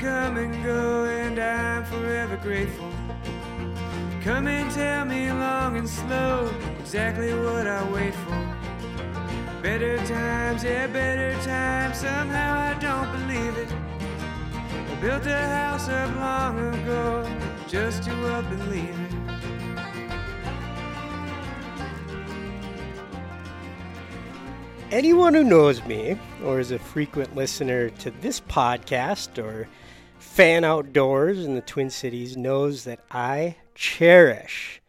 Come and go, and I'm forever grateful. Come and tell me long and slow exactly what I wait for. Better times, yeah, better times. Somehow I don't believe it. I built a house up long ago just to up and leave it. Anyone who knows me or is a frequent listener to this podcast or fan outdoors in the Twin Cities knows that I cherish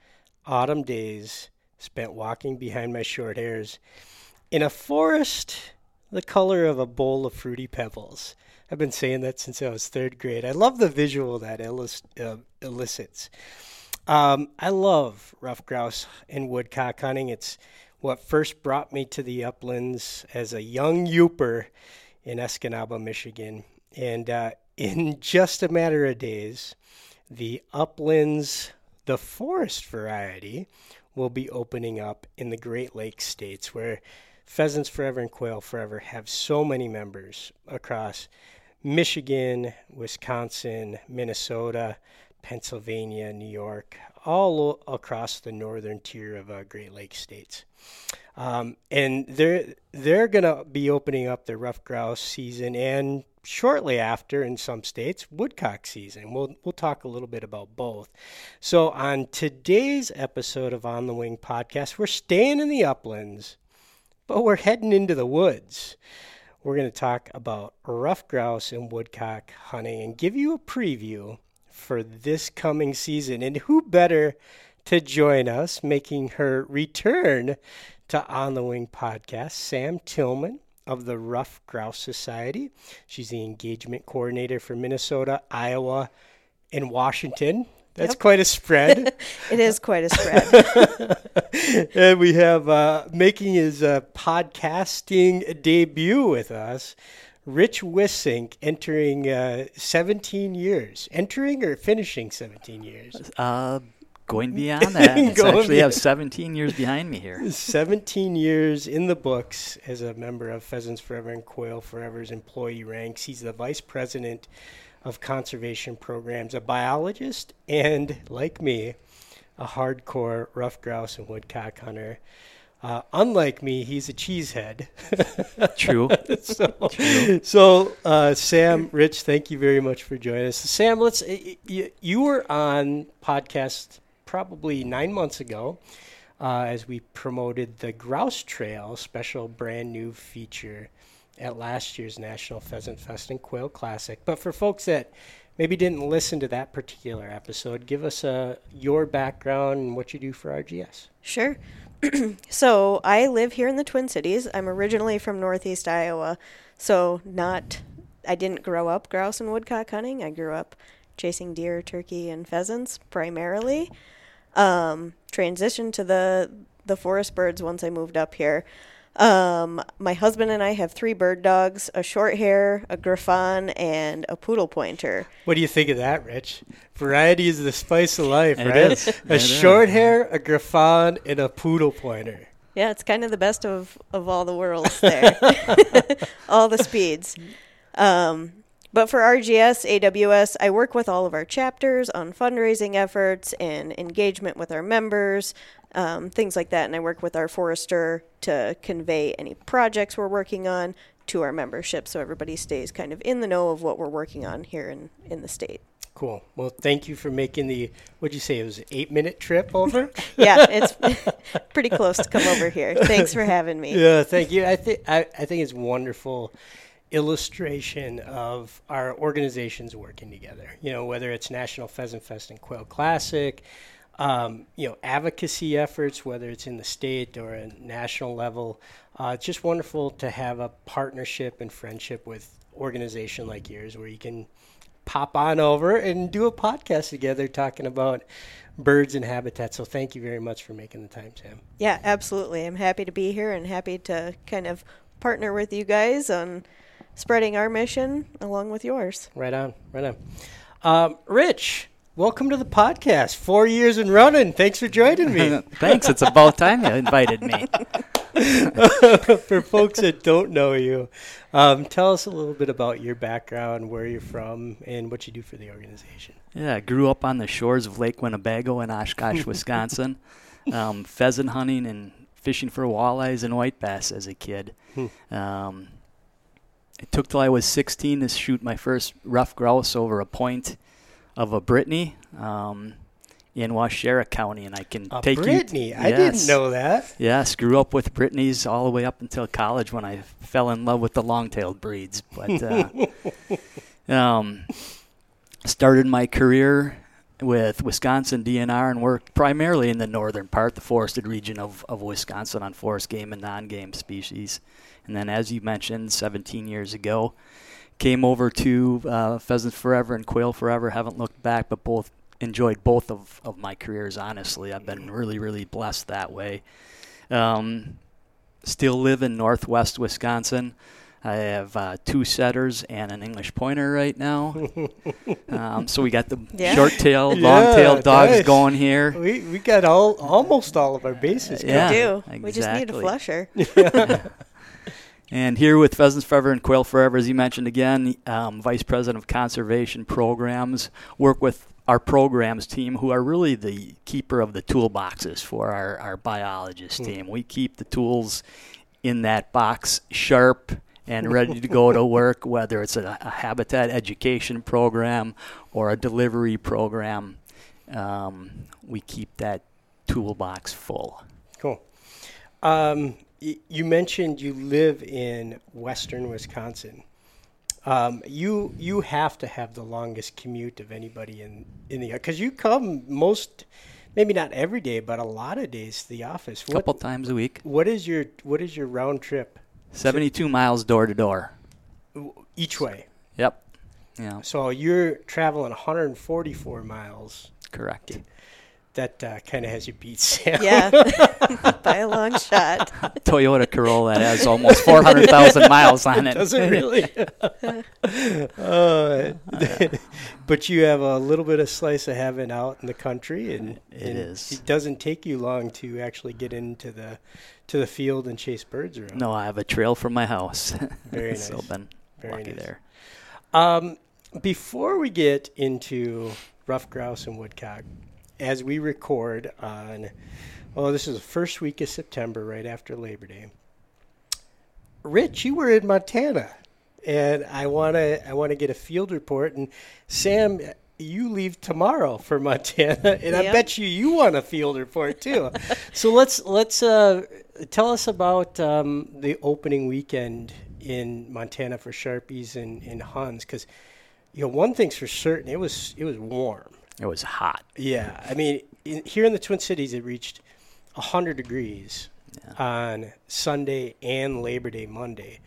autumn days spent walking behind my short hairs in a forest the color of a bowl of fruity pebbles. I've been saying that since I was third grade. I love the visual that uh, elicits. Um, I love ruffed grouse and woodcock hunting. It's what first brought me to the uplands as a young Yooper in Escanaba, Michigan. And uh, in just a matter of days, the uplands, the forest variety, will be opening up in the Great Lakes states where Pheasants Forever and Quail Forever have so many members across Michigan, Wisconsin, Minnesota, Pennsylvania, New York, all across the northern tier of uh, Great Lakes states. Um, and they're they're going to be opening up the ruffed grouse season and shortly after in some states woodcock season. We'll we'll talk a little bit about both. So on today's episode of On the Wing podcast, we're staying in the uplands, but we're heading into the woods. We're going to talk about ruffed grouse and woodcock hunting and give you a preview for this coming season. And who better to join us making her return to On the Wing podcast, Sam Tillman of the Ruffed Grouse Society. She's the engagement coordinator for Minnesota, Iowa, and Washington. That's Yep. quite a spread. It is quite a spread. and we have uh, making his uh, podcasting debut with us, Rich Wissink, entering uh, 17 years. Entering or finishing 17 years? Going beyond that, it's Going actually have 17 years behind me here. 17 years in the books as a member of Pheasants Forever and Quail Forever's employee ranks. He's the vice president of conservation programs, a biologist, and like me, a hardcore ruffed grouse and woodcock hunter. Uh, unlike me, he's a cheesehead. True. so, so uh, Sam, Rich, thank you very much for joining us. Sam, let's. y- y- You were on podcast probably nine months ago uh, as we promoted the Grouse Trail special brand new feature at last year's National Pheasant Fest and Quail Classic. But for folks that maybe didn't listen to that particular episode, give us uh, your background and what you do for RGS. Sure. so I live here in the Twin Cities. I'm originally from Northeast Iowa, so not. I didn't grow up grouse and woodcock hunting. I grew up chasing deer, turkey, and pheasants primarily. Um, transitioned to the the forest birds once I moved up here. Um, my husband and I have three bird dogs: a short hair, a griffon, and a poodle pointer. What do you think of that, Rich? Variety is the spice of life, It right? is. A It is. short hair, a griffon, and a poodle pointer. Yeah, it's kind of the best of, of all the worlds there. all the speeds. Um, but for RGS, AWS, I work with all of our chapters on fundraising efforts and engagement with our members, um, things like that. And I work with our forester to convey any projects we're working on to our membership so everybody stays kind of in the know of what we're working on here in, in the state. Cool. Well, thank you for making the, what'd you say, it was an eight minute trip over? Yeah, it's pretty close to come over here. Thanks for having me. yeah, thank you. I think I, I think it's wonderful illustration of our organizations working together. You know, whether it's National Pheasant Fest and Quail Classic, um, you know, advocacy efforts, whether it's in the state or a national level. Uh, it's just wonderful to have a partnership and friendship with organization like yours, where you can pop on over and do a podcast together talking about birds and habitat. So thank you very much for making the time, Sam. Yeah, absolutely. I'm happy to be here and happy to kind of partner with you guys on spreading our mission along with yours. Right on, right on. Um, Rich, welcome to the podcast. Four years and running. Thanks for joining me. Thanks. It's about time you invited me. For folks that don't know you, um, tell us a little bit about your background, where you're from, and what you do for the organization. Yeah, I grew up on the shores of Lake Winnebago in Oshkosh, Wisconsin. Um, pheasant hunting and fishing for walleyes and white bass as a kid. Hmm. Um, it took till I was 16 to shoot my first ruffed grouse over a point of a Brittany um, in Waushara County, and I can Uh, take Brittany, you. Brittany, I didn't know that. Yes, grew up with Brittany's all the way up until college when I fell in love with the long-tailed breeds. But uh, um, started my career with Wisconsin DNR and worked primarily in the northern part, the forested region of, of Wisconsin on forest game and non-game species. And then, as you mentioned, 17 years ago, came over to uh, Pheasants Forever and Quail Forever. Haven't looked back, but both enjoyed both of, of my careers. Honestly, I've been really, really blessed that way. Um, still live in northwest Wisconsin. I have uh, two setters and an English pointer right now. um, so we got the Yeah. short-tailed, Yeah, long-tailed dogs nice. going here. We we got all almost all of our bases. Yeah. we do. We just need a exactly. flusher. And here with Pheasants Forever and Quail Forever, as you mentioned again, um, Vice President of Conservation Programs, work with our programs team, who are really the keeper of the toolboxes for our, our biologist Hmm. team. We keep the tools in that box sharp and ready to go to work, whether it's a, a habitat education program or a delivery program. Um, we keep that toolbox full. Cool. Um, you mentioned you live in western Wisconsin. Um, you you have to have the longest commute of anybody in in the because you come most maybe not every day but a lot of days to the office. A couple times a week, what is your what is your round trip 72 miles door to door. each way? Yep. Yeah, So you're traveling 144 miles. correct. That uh, kind of has you beat, Sam. yeah, by a long shot. Toyota Corolla that has almost 400,000 miles on it. Does it really? uh, but you have a little bit of slice of heaven out in the country, and It and is. It doesn't take you long to actually get into the to the field and chase birds around. No, I have a trail from my house. Very so nice. been Very lucky nice. there. Um, before we get into ruffed grouse and woodcock, as we record on, oh, this is the first week of September, right after Labor Day. Rich, you were in Montana, and I wanna I wanna get a field report. And Sam, you leave tomorrow for Montana, and I bet you you want a field report too. so let's let's uh, tell us about um, the opening weekend in Montana for Sharpies and, and Huns, because you know one thing's for certain, it was it was warm. It was hot. Yeah, I mean, in, here in the Twin Cities, it reached 100 degrees on Sunday and Labor Day Monday.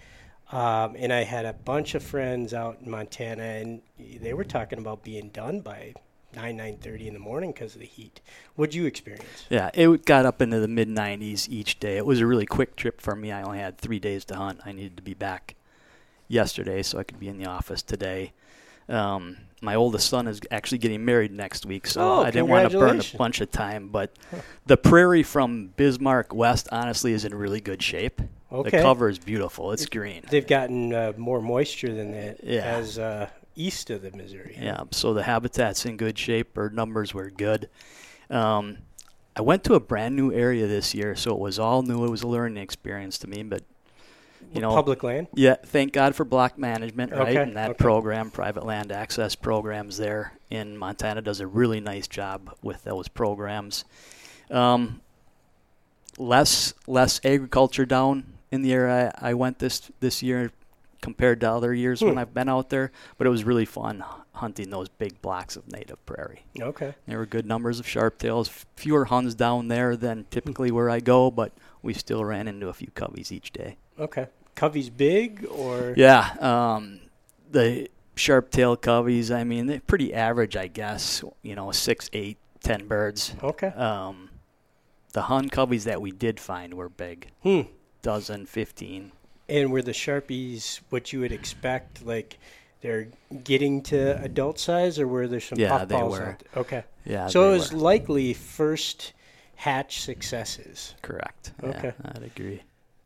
Um, and I had a bunch of friends out in Montana, and they were talking about being done by 9, 9.30 in the morning because of the heat. What'd you experience? Yeah, it got up into the mid 90s each day. It was a really quick trip for me. I only had three days to hunt. I needed to be back yesterday so I could be in the office today. Um, my oldest son is actually getting married next week, so Oh, I didn't want to burn a bunch of time. But the prairie from Bismarck West, honestly, is in really good shape. Okay. The cover is beautiful. It's green. They've gotten uh, more moisture than that Yeah. as uh, east of the Missouri. Yeah, so the habitat's in good shape. Bird numbers were good. Um, I went to a brand new area this year, so it was all new. It was a learning experience to me, but you know, Public land? yeah, thank God for block management, right? Okay, And that okay. program, private land access programs there in Montana, does a really nice job with those programs. Um, less less agriculture down in the area I, I went this this year compared to other years when Hmm. I've been out there, but it was really fun hunting those big blocks of native prairie. Okay. There were good numbers of sharptails, f- fewer huns down there than typically where I go, but we still ran into a few coveys each day. Okay. Covey's big or? Yeah, um, the sharp-tailed coveys. I mean, they're pretty average, I guess. You know, six, eight, ten birds. Okay. Um, the hun coveys that we did find were big, Hmm. dozen, fifteen. And were the Sharpies what you would expect? Like they're getting to adult size, or were there some Yeah, they puffballs were. Okay. Yeah, so it was were. likely first hatch successes. correct. Okay. Yeah, I'd agree.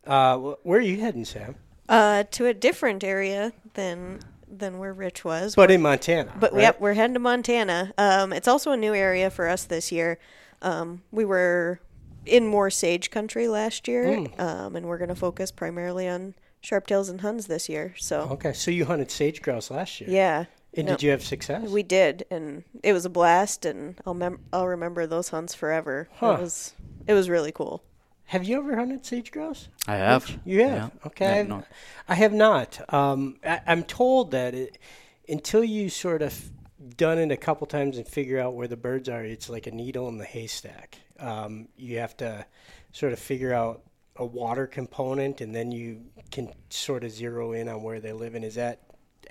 Uh, where are you heading, Sam? Uh, to a different area than than where Rich was. But in Montana. But right? yep, we're heading to Montana. Um, it's also a new area for us this year. Um, we were in more sage country last year, Hmm. um, and we're going to focus primarily on sharptails and huns this year. So Okay, so you hunted sage grouse last year. yeah, And no, did you have success? we did, and it was a blast, and I'll mem- I'll remember those hunts forever. Huh. It was it was really cool. Have you ever hunted sage grouse? I have. You have? Yeah. Okay. Yeah, I've- no. I have not. Um, I, I'm told that it, until you sort of done it a couple times and figure out where the birds are, it's like a needle in the haystack. Um, you have to sort of figure out a water component, and then you can sort of zero in on where they live. And is that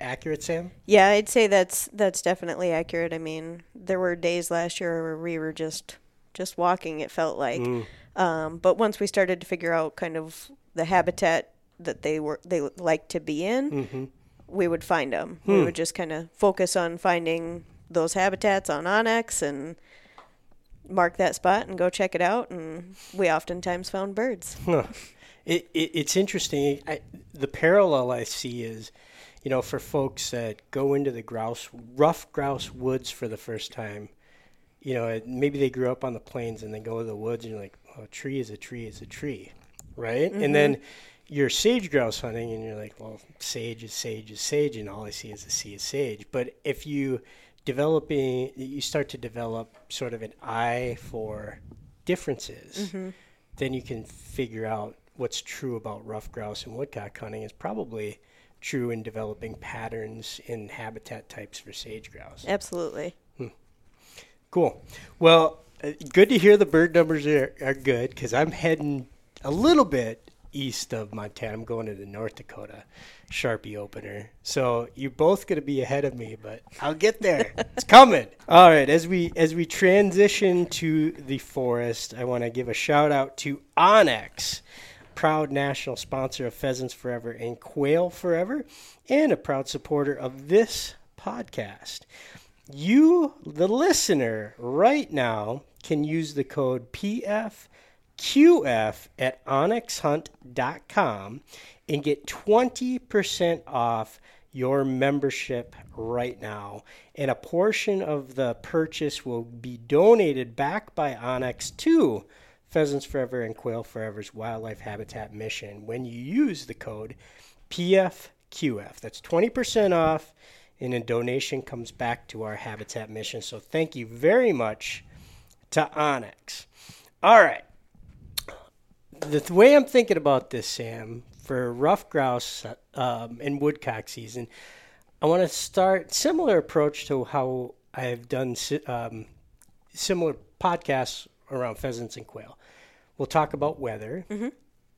accurate, Sam? Yeah, I'd say that's that's definitely accurate. I mean, there were days last year where we were just just walking. It felt like, Mm. Um, but once we started to figure out kind of the habitat that they were they like to be in, Mm-hmm. we would find them. Hmm. We would just kind of focus on finding those habitats on Onyx and mark that spot and go check it out. And we oftentimes found birds. Huh. It, it, it's interesting. I, the parallel I see is, you know, for folks that go into the grouse, ruffed grouse woods for the first time, you know, maybe they grew up on the plains and they go to the woods and you're like, oh, a tree is a tree is a tree, right? And then mm-hmm. you're sage grouse hunting and you're like, well, sage is sage is sage, and all I see is a sea of sage. But if you developing, you start to develop sort of an eye for differences mm-hmm. then you can figure out what's true about ruffed grouse and woodcock hunting is probably true in developing patterns in habitat types for sage grouse. Absolutely. Hmm. Cool. Well, Uh, good to hear the bird numbers are, are good because I'm heading a little bit east of Montana. I'm going to the North Dakota Sharpie opener. So you're both going to be ahead of me, but I'll get there. it's coming. All right, as we as we transition to the forest, I want to give a shout out to Onyx, proud national sponsor of Pheasants Forever and Quail Forever, and a proud supporter of this podcast you, the listener, right now can use the code PFQF at onyxhunt.com and get 20% off your membership right now. And a portion of the purchase will be donated back by Onyx to Pheasants Forever and Quail Forever's Wildlife Habitat Mission when you use the code PFQF. That's 20% off and a donation comes back to our habitat mission. So thank you very much to Onyx. All right. The th- way I'm thinking about this, Sam, for ruffed grouse um, and woodcock season, I want to start similar approach to how I've done si- um, similar podcasts around pheasants and quail. We'll talk about weather.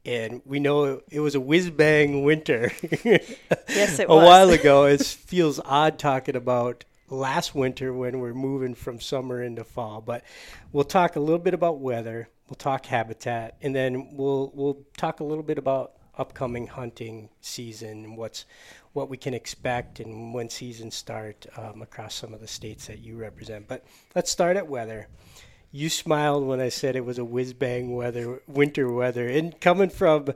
And we know it was a whiz bang winter. Yes, it a was. while ago. It feels odd talking about last winter when we're moving from summer into fall. But we'll talk a little bit about weather. We'll talk habitat, and then we'll we'll talk a little bit about upcoming hunting season and what's what we can expect and when seasons start um, across some of the states that you represent. But let's start at weather. You smiled when I said it was a whiz bang weather, winter weather, and coming from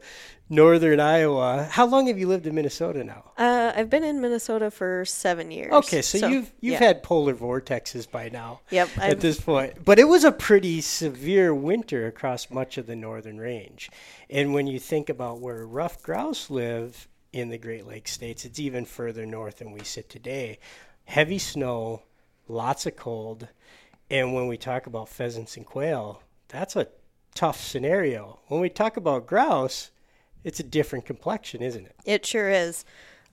northern Iowa. How long have you lived in Minnesota now? Uh, I've been in Minnesota for seven years. Okay, so, you've you've yeah. had polar vortexes by now. Yep, At I've- this point, but it was a pretty severe winter across much of the northern range, and when you think about where ruffed grouse live in the Great Lakes states, it's even further north than we sit today. Heavy snow, lots of cold, and when we talk about pheasants and quail, that's a tough scenario. When we talk about grouse, it's a different complexion, isn't it? It sure is.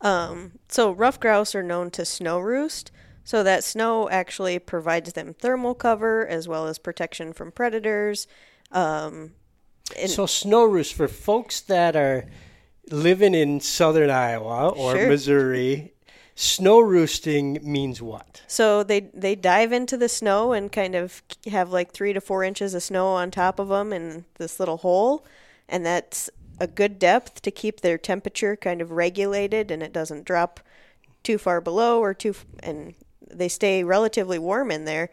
Um, so ruffed grouse are known to snow roost. So that snow actually provides them thermal cover as well as protection from predators. Um, and So snow roost for folks that are living in southern Iowa or Sure. Missouri, snow roosting means what? so they they dive into the snow and kind of have like three to four inches of snow on top of them in this little hole, and that's a good depth to keep their temperature kind of regulated and it doesn't drop too far below or too f- and they stay relatively warm in there.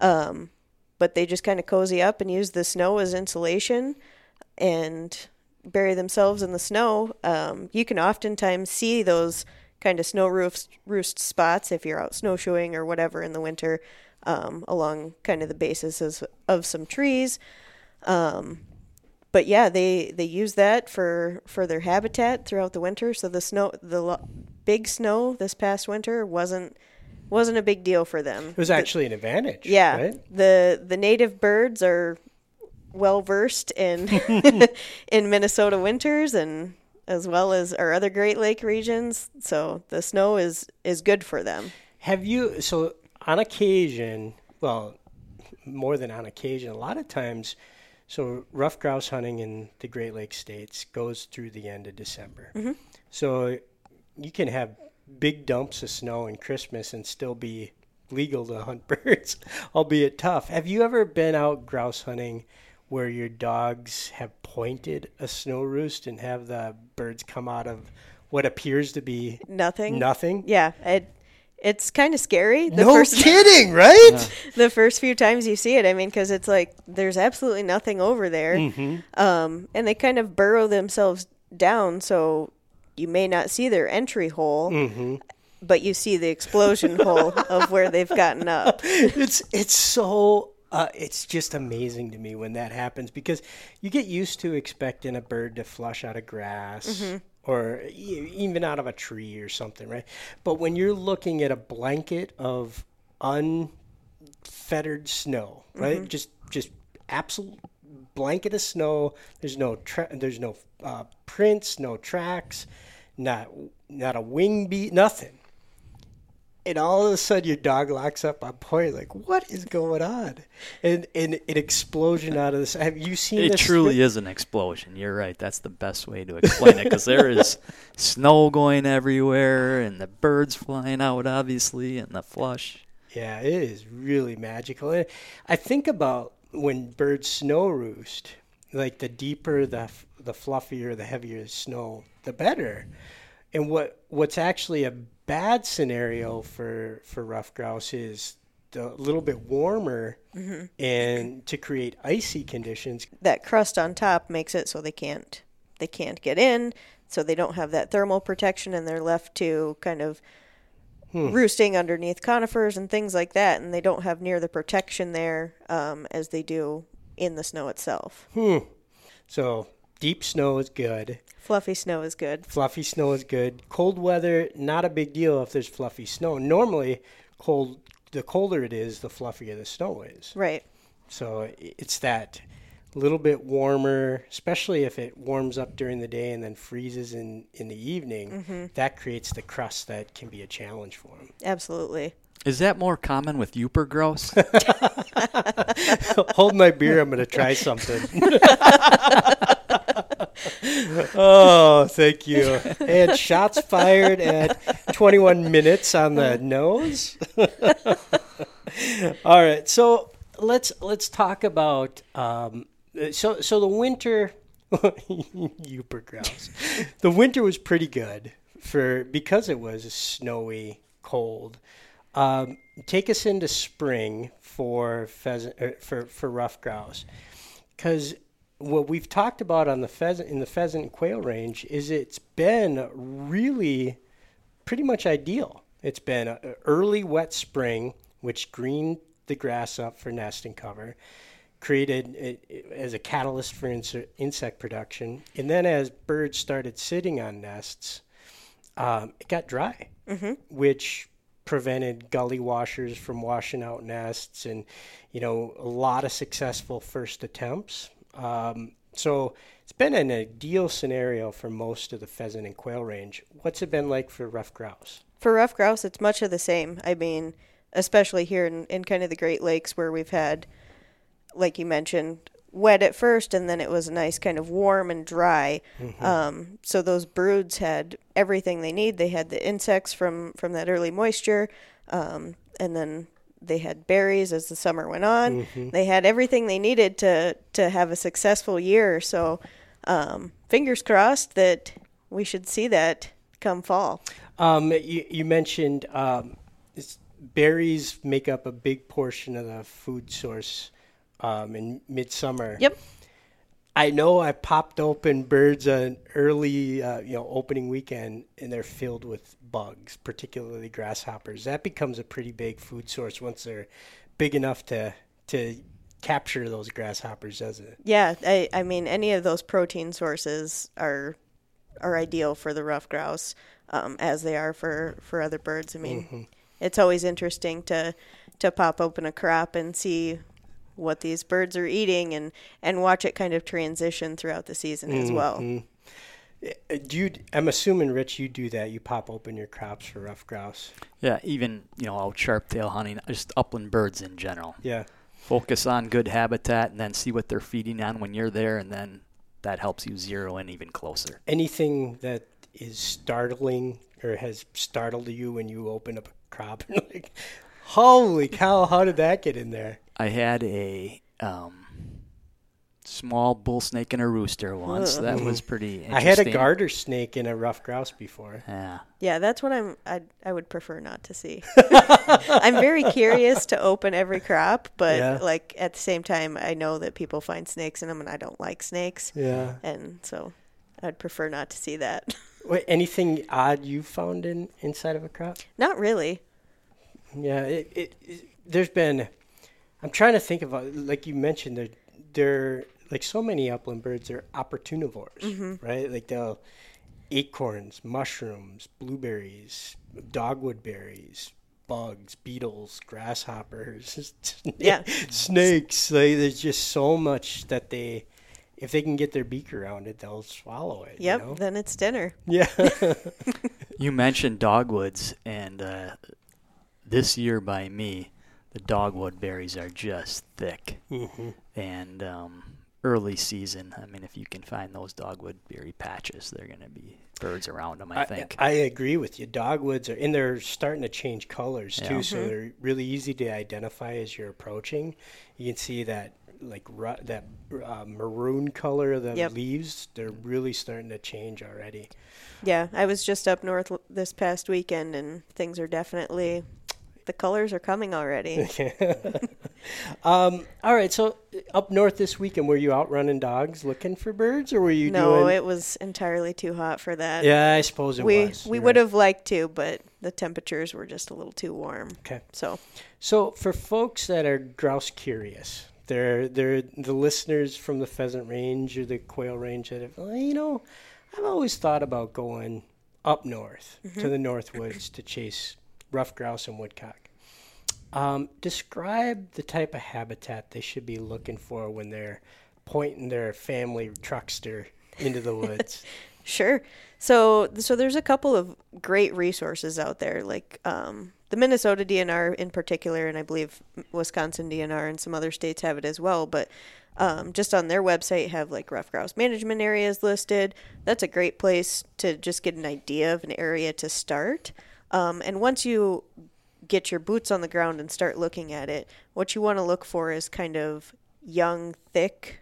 Um, but they just kind of cozy up and use the snow as insulation and bury themselves in the snow, um, you can oftentimes see those kind of snow roofs, roost spots if you're out snowshoeing or whatever in the winter um, along kind of the bases of, some trees. Um, but yeah, they, they use that for, for their habitat throughout the winter. So the snow, the lo- big snow this past winter wasn't wasn't a big deal for them. It was actually an advantage. Yeah, right? the the native birds are well versed in in Minnesota winters and as well as our other Great Lake regions. So the snow is is good for them. Have you so on occasion? Well, more than on occasion, a lot of times. So ruffed grouse hunting in the Great Lakes states goes through the end of December. Mm-hmm. So you can have big dumps of snow in Christmas and still be legal to hunt birds, albeit tough. Have you ever been out grouse hunting where your dogs have pointed a snow roost and have the birds come out of what appears to be Nothing. nothing? Yeah, it it's kind of scary. The no first kidding, right? the first few times you see it, I mean, because it's like there's absolutely nothing over there, um, and they kind of burrow themselves down, so you may not see their entry hole, but you see the explosion hole of where they've gotten up. it's it's so uh, it's just amazing to me when that happens because you get used to expecting a bird to flush out of grass or e- even out of a tree or something, right? But when you're looking at a blanket of unfettered snow, right? Just just absolute blanket of snow. There's no tra- there's no uh, prints, no tracks, not not a wing beat, nothing and all of a sudden your dog locks up on point like what is going on and and an explosion out of this have you seen It truly is an explosion. You're right. That's the best way to explain it because there is snow going everywhere and the birds flying out, obviously, and the flush. yeah it is really magical and i think about when birds snow roost like the deeper the the fluffier the heavier the snow the better and what what's actually a bad scenario for for ruffed grouse is a little bit warmer mm-hmm. and to create icy conditions. That crust on top makes it so they can't they can't get in, so they don't have that thermal protection, and they're left to kind of hmm. roosting underneath conifers and things like that, and they don't have near the protection there um, as they do in the snow itself. Hmm. So deep snow is good. Fluffy snow is good. Fluffy snow is good. Cold weather, not a big deal if there's fluffy snow. Normally, cold the colder it is, the fluffier the snow is. Right. So it's that little bit warmer, especially if it warms up during the day and then freezes in in the evening. Mm-hmm. That creates the crust that can be a challenge for them. Absolutely. Is that more common with Yooper Gross? Hold my beer. I'm going to try something. oh, thank you. And shots fired at 21 minutes on the nose. All right, so let's let's talk about um, so so the winter. you grouse. The winter was pretty good for because it was snowy, cold. Um, take us into spring for pheasant er, for for ruffed grouse, because what we've talked about on the pheasant in the pheasant and quail range is it's been really pretty much ideal. It's been an early wet spring, which greened the grass up for nesting cover, created it, as a catalyst for inse- insect production, and then as birds started sitting on nests, um, it got dry, which prevented gully washers from washing out nests, and you know a lot of successful first attempts. Um, so it's been an ideal scenario for most of the pheasant and quail range. What's it been like for ruffed grouse? For ruffed grouse, it's much of the same. I mean, especially here in, in kind of the Great Lakes where we've had, like you mentioned, wet at first and then it was nice kind of warm and dry. Um, so those broods had everything they need. They had the insects from, from that early moisture, um, and then they had berries as the summer went on. They had everything they needed to, to have a successful year. So um, fingers crossed that we should see that come fall. Um, you, you mentioned um, it's- berries make up a big portion of the food source um, in midsummer. Yep. I know I popped open birds on early, uh, you know, opening weekend, and they're filled with bugs, particularly grasshoppers. That becomes a pretty big food source once they're big enough to to capture those grasshoppers, doesn't it? Yeah, I, I mean, any of those protein sources are are ideal for the ruffed grouse, um, as they are for, for other birds. I mean, it's always interesting to to pop open a crop and see what these birds are eating and and watch it kind of transition throughout the season as well. Uh, Do you? I'm assuming, Rich, you do that. You pop open your crops for ruffed grouse. Yeah, even you know out sharp tail hunting, just upland birds in general. Yeah. Focus on good habitat, and then see what they're feeding on when you're there, and then that helps you zero in even closer. Anything that is startling or has startled you when you open up a crop? like, holy cow! How did that get in there? I had a um, small bull snake and a rooster once. That was pretty. Interesting. I had a garter snake in a ruffed grouse before. Yeah. Yeah, that's what I'm. I I would prefer not to see. I'm very curious to open every crop, but Yeah. like at the same time, I know that people find snakes in them, and I don't like snakes, Yeah. and so I'd prefer not to see that. Wait, anything odd you found in inside of a crop? not really. Yeah, it, it, it there's been. I'm trying to think of uh, like you mentioned they're they're like so many upland birds they're opportunivores, right? Like they'll acorns, mushrooms, blueberries, dogwood berries, bugs, beetles, grasshoppers, Yeah. snakes. Like there's just so much that they if they can get their beak around it, they'll swallow it. you Yep. know? Then it's dinner. Yeah. You mentioned dogwoods, and uh, this year by me, the dogwood berries are just thick. hmm And um, early season, I mean, if you can find those dogwood berry patches, they're going to be birds around them, I, think. I agree with you. Dogwoods are, and they're starting to change colors too, Yeah. so they're really easy to identify as you're approaching. You can see that like ru- that uh, maroon color of the Yep. leaves. They're really starting to change already. Yeah, I was just up north l- this past weekend, and things are definitely the colors are coming already. Um, all right, so up north this weekend, were you out running dogs looking for birds, or were you no, doing? it was entirely too hot for that. yeah, I suppose it we was. we You're would right. have liked to, but the temperatures were just a little too warm. Okay. So So for folks that are grouse curious, they're they're the listeners from the pheasant range or the quail range that have, well, you know, I've always thought about going up north to the north woods to chase ruffed grouse and woodcock. Um, describe the type of habitat they should be looking for when they're pointing their family truckster into the woods. Sure. So so there's a couple of great resources out there, like um, the Minnesota DNR in particular, and I believe Wisconsin DNR and some other states have it as well. But um, just on their website have like ruffed grouse management areas listed. That's a great place to just get an idea of an area to start. Um, and once you get your boots on the ground and start looking at it, what you want to look for is kind of young, thick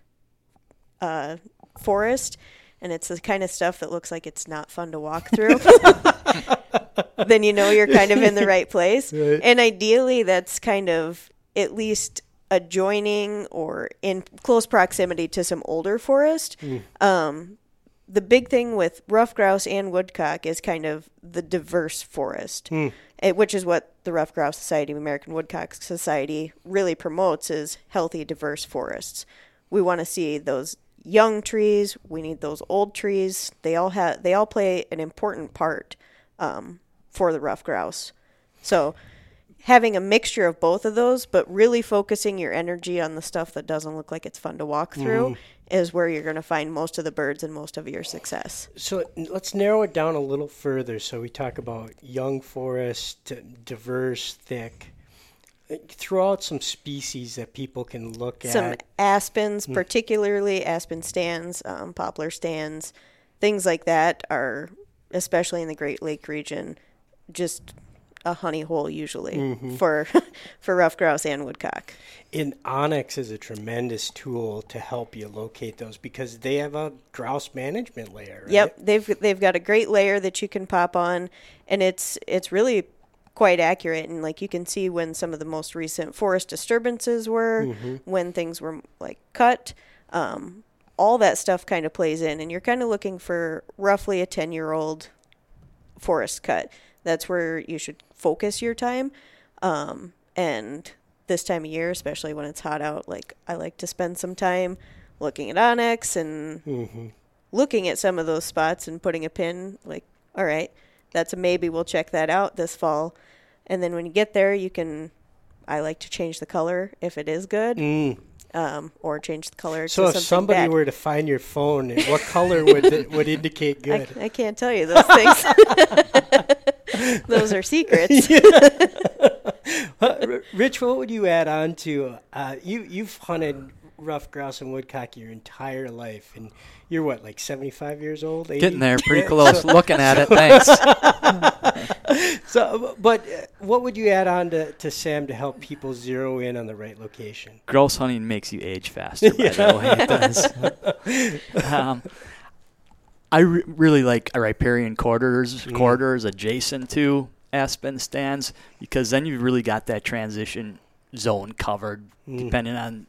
uh, forest, and it's the kind of stuff that looks like it's not fun to walk through. then you know you're kind of in the right place. Right. And ideally, that's kind of at least adjoining or in close proximity to some older forest. Um, the big thing with ruffed grouse and woodcock is kind of the diverse forest, eh, which is what the Ruffed Grouse Society, American Woodcock Society, really promotes is healthy, diverse forests. We want to see those young trees. We need those old trees. They all have they all play an important part um, for the ruffed grouse. So having a mixture of both of those, but really focusing your energy on the stuff that doesn't look like it's fun to walk through, is where you're going to find most of the birds and most of your success. So let's narrow it down a little further. So we talk about young forest, diverse, thick. Throw out some species that people can look Some at. Some aspens, particularly aspen stands, um, poplar stands, things like that are, especially in the Great Lake region, just a honey hole usually for for ruffed grouse and woodcock. And Onyx is a tremendous tool to help you locate those because they have a grouse management layer. Right? Yep, they've they've got a great layer that you can pop on, and it's it's really quite accurate. And like you can see when some of the most recent forest disturbances were, when things were like cut. Um, all that stuff kind of plays in, and you're kind of looking for roughly a 10 year old forest cut. That's where you should focus your time. Um, and this time of year, especially when it's hot out, like I like to spend some time looking at Onyx and Mm-hmm. looking at some of those spots and putting a pin. Like, all right, that's a maybe. We'll check that out this fall. And then when you get there, you can. I like to change the color if it is good, Mm. Um, or change the color So if somebody bad. were to find your phone, what color would it, would indicate good? I can't tell you those things. those are secrets. Rich, what would you add on to uh, you? You've hunted ruffed grouse and woodcock your entire life, and you're what, like 75 years old? 80? Getting there, pretty close. Looking at it, thanks. So, but uh, what would you add on to, to Sam to help people zero in on the right location? Grouse hunting makes you age faster. By the way, it does. um, I re- really like riparian corridors, Mm. corridors adjacent to aspen stands because then you've really got that transition zone covered, Mm. depending on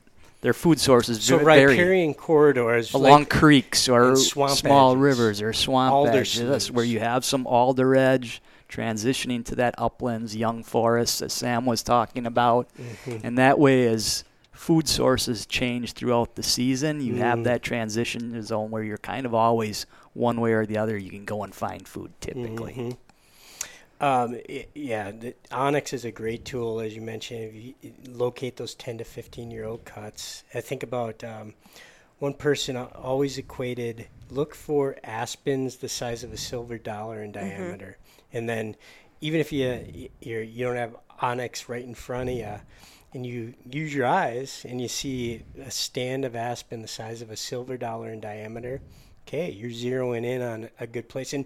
their food sources. So riparian corridors along like, creeks or small edges. rivers or swamp Alder edges. That's where you have some alder edge transitioning to that uplands, young forests that Sam was talking about. Mhm. And that way, as food sources change throughout the season, you Mm. have that transition zone where you're kind of always one way or the other. You can go and find food typically. Mhm. Um, i yeah, the Onyx is a great tool, as you mentioned. If you locate those 10 to 15 year old cuts, I think about um, one person always equated look for aspens the size of a silver dollar in diameter, and then even if you you're, you don't have Onyx right in front of you, and you use your eyes and you see a stand of aspen the size of a silver dollar in diameter, okay, you're zeroing in on a good place. And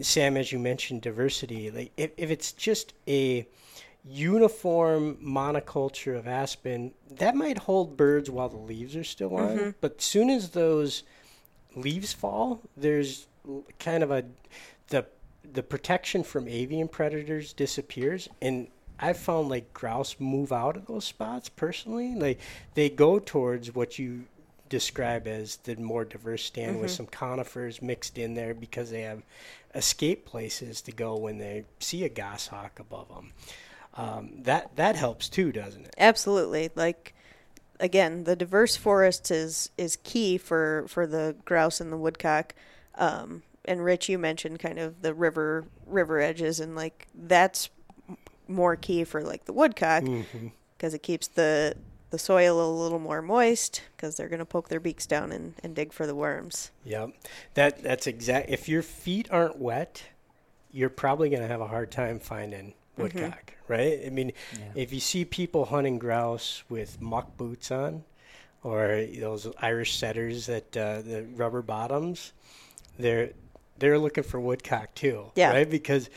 Sam, as you mentioned, diversity. Like if, if it's just a uniform monoculture of aspen, that might hold birds while the leaves are still on. Mm-hmm. But as soon as those leaves fall, there's kind of a the the protection from avian predators disappears and I've found like grouse move out of those spots personally. Like they go towards what you describe as the more diverse stand with some conifers mixed in there because they have escape places to go when they see a goshawk above them. Um, that that helps too, doesn't it? Absolutely. Like again, the diverse forest is is key for for the grouse and the woodcock. Um, and Rich, you mentioned kind of the river river edges, and like that's more key for like the woodcock Mm-hmm. because it keeps the the soil a little more moist because they're going to poke their beaks down and, and dig for the worms. Yep. That that's exact. If your feet aren't wet, you're probably going to have a hard time finding woodcock, right? I mean, Yeah. if you see people hunting grouse with muck boots on, or those Irish setters that uh, the rubber bottoms, they're they're looking for woodcock too, Yeah. right? Because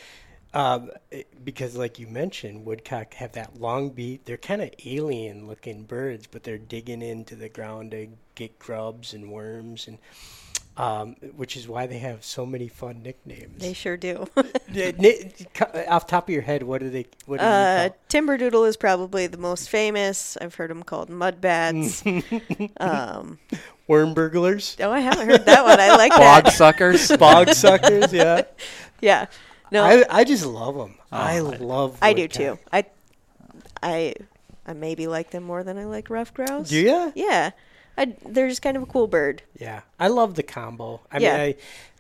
um, because like you mentioned, woodcock have that long beak. They're kind of alien looking birds, but they're digging into the ground to get grubs and worms, and um, which is why they have so many fun nicknames. They sure do. Uh, ni- Off top of your head, what are they? What do Uh. Timberdoodle is probably the most famous. I've heard them called mudbats. um, Worm burglars, oh, I haven't heard that one. I like Bog that. suckers. bog suckers. Yeah, Yeah. No, I I just love them. Oh, I I- love. I do woodcock. too. I, I, I maybe like them more than I like ruffed grouse. Do you? Yeah, I, they're just kind of a cool bird. Yeah, I love the combo. I Yeah. mean,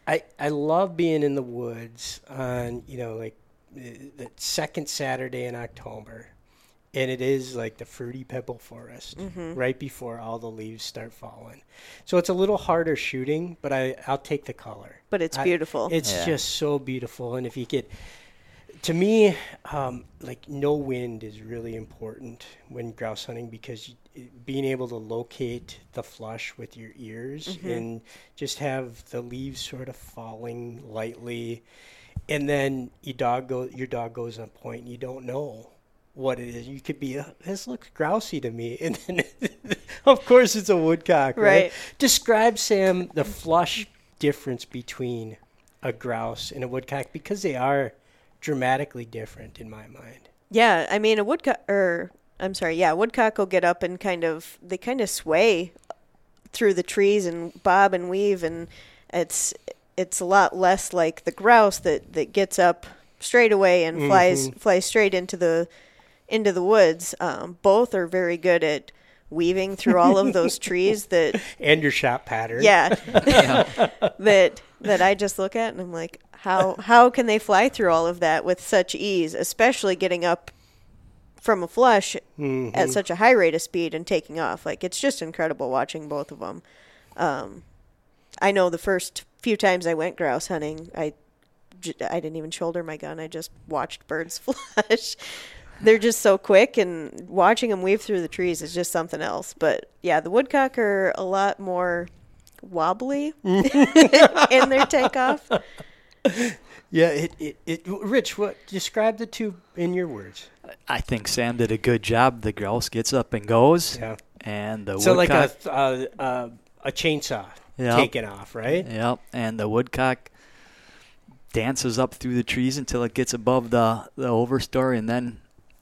I, I I love being in the woods on you know like the the second Saturday in October, and it is like the fruity pebble forest Mm-hmm. right before all the leaves start falling. So it's a little harder shooting, but I I'll take the color. But it's I- beautiful. It's Yeah. just so beautiful, and if you get, to me, um, like no wind is really important when grouse hunting because you, being able to locate the flush with your ears Mm-hmm. and just have the leaves sort of falling lightly, and then your dog go your dog goes on point, and you don't know what it is. You could be this looks grousey to me, and then of course it's a woodcock, right? Right. Describe Sam the flush difference between a grouse and a woodcock because they are dramatically different in my mind. yeah, I mean a woodcock, or I'm sorry, yeah, woodcock will get up and kind of they kind of sway through the trees and bob and weave, and it's it's a lot less like the grouse that that gets up straight away and mm-hmm. flies flies straight into the into the woods. Um, both are very good at weaving through all of those trees that And your shot pattern. yeah. That that I just look at and I'm like how how can they fly through all of that with such ease especially getting up from a flush at such a high rate of speed and taking off? Like it's just incredible watching both of them um, I know the first few times I went grouse hunting I I didn't even shoulder my gun I just watched birds flush they're just so quick and watching them weave through the trees is just something else but yeah the woodcock are a lot more wobbly in their takeoff Yeah, it, it, it Rich, what describe the two in your words? I think Sam did a good job. The grouse gets up and goes, Yeah. and the So like woodcock, a uh, uh, a chainsaw Yep. taking off, right? Yep, and the woodcock dances up through the trees until it gets above the the overstory and then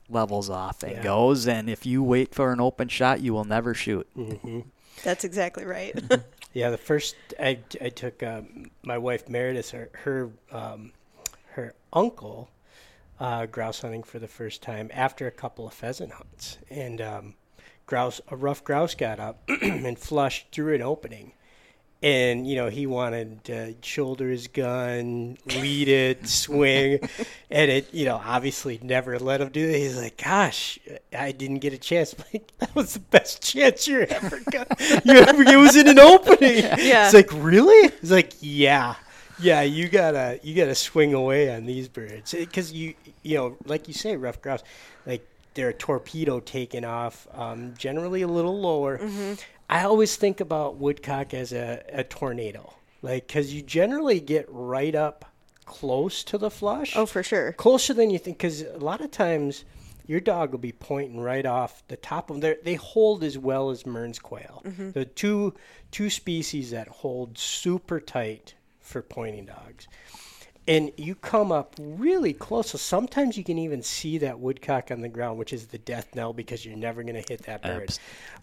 levels off and Yeah. goes. And if you wait for an open shot, you will never shoot. hmm that's exactly right Yeah, the first I, I took um, my wife Meredith, her her, um, her uncle, uh, grouse hunting for the first time after a couple of pheasant hunts, and um, grouse a ruffed grouse got up and flushed through an opening, and you know he wanted to shoulder his gun, lead it, swing, and it you know obviously never let him do it. He's like, "Gosh, I didn't get a chance." I'm like that was the best chance you ever got. You ever it was in an opening. Yeah. It's like really? It's like yeah. Yeah, you gotta you gotta swing away on these birds because you you know like you say ruffed grouse like they're torpedo taken off um, generally a little lower. I always think about woodcock as a, a tornado like because you generally get right up close to the flush oh for sure closer than you think because a lot of times your dog will be pointing right off the top of them. They hold as well as Mearns quail. The two two species that hold super tight for pointing dogs. And you come up really close. So sometimes you can even see that woodcock on the ground, which is the death knell because you're never going to hit that bird.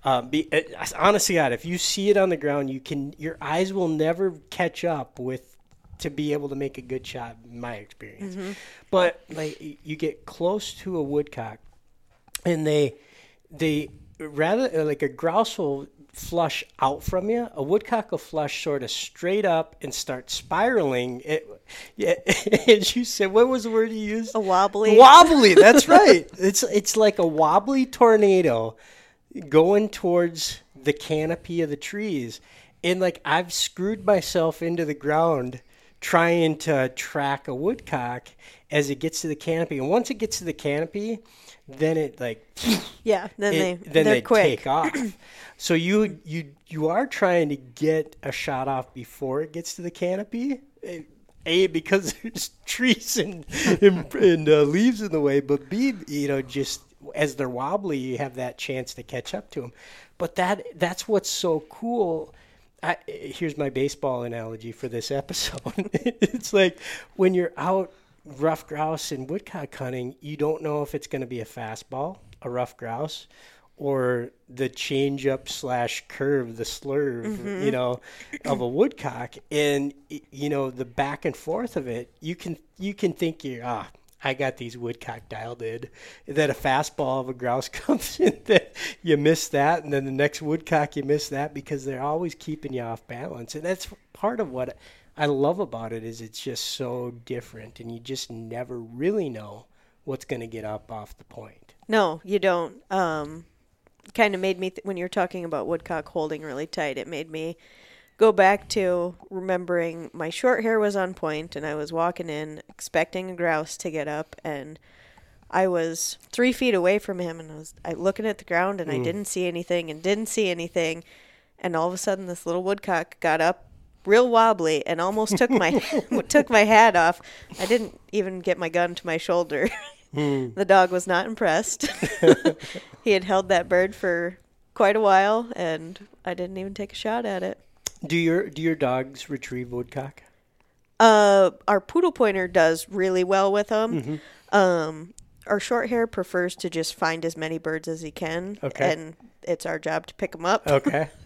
Um, be, uh, honestly, God, if you see it on the ground, you can your eyes will never catch up with to be able to make a good shot. In my experience, but like you get close to a woodcock, and they they rather uh, like a grouse will flush out from you. A woodcock will flush sort of straight up and start spiraling. It, yeah, as you said, what was the word you used? a wobbly Wobbly. That's right. It's it's like a wobbly tornado going towards the canopy of the trees, and like I've screwed myself into the ground trying to track a woodcock as it gets to the canopy, and once it gets to the canopy, then it like yeah then it- they then they're quick take off. So you you you are trying to get a shot off before it gets to the canopy. A because there's trees and and, and uh, leaves in the way, but B you know just as they're wobbly, you have that chance to catch up to them. But that that's what's so cool. I, here's my baseball analogy for this episode. it's like when you're out ruffed grouse and woodcock hunting, you don't know if it's going to be a fastball, a ruffed grouse, or the change up slash curve, the slurve, you know, of a woodcock. And you know the back and forth of it, you can you can think you're ah. I got these woodcock dialed in. That a fastball of a grouse comes in, that you miss that, and then the next woodcock you miss that because they're always keeping you off balance. And that's part of what I love about it is it's just so different, and you just never really know what's going to get up off the point. No, you don't. Um, kind of made me th- when you're talking about woodcock holding really tight. It made me go back to remembering my short hair was on point, and I was walking in expecting a grouse to get up, and I was three feet away from him, and I was I looking at the ground, and I didn't see anything, and didn't see anything, and all of a sudden this little woodcock got up. Real wobbly and almost took my took my hat off. I didn't even get my gun to my shoulder. The dog was not impressed. he had held that bird for quite a while, and I didn't even take a shot at it. Do your do your dogs retrieve woodcock? Uh, our poodle pointer does really well with them. Um, our short hair prefers to just find as many birds as he can, Okay. and it's our job to pick them up. Okay.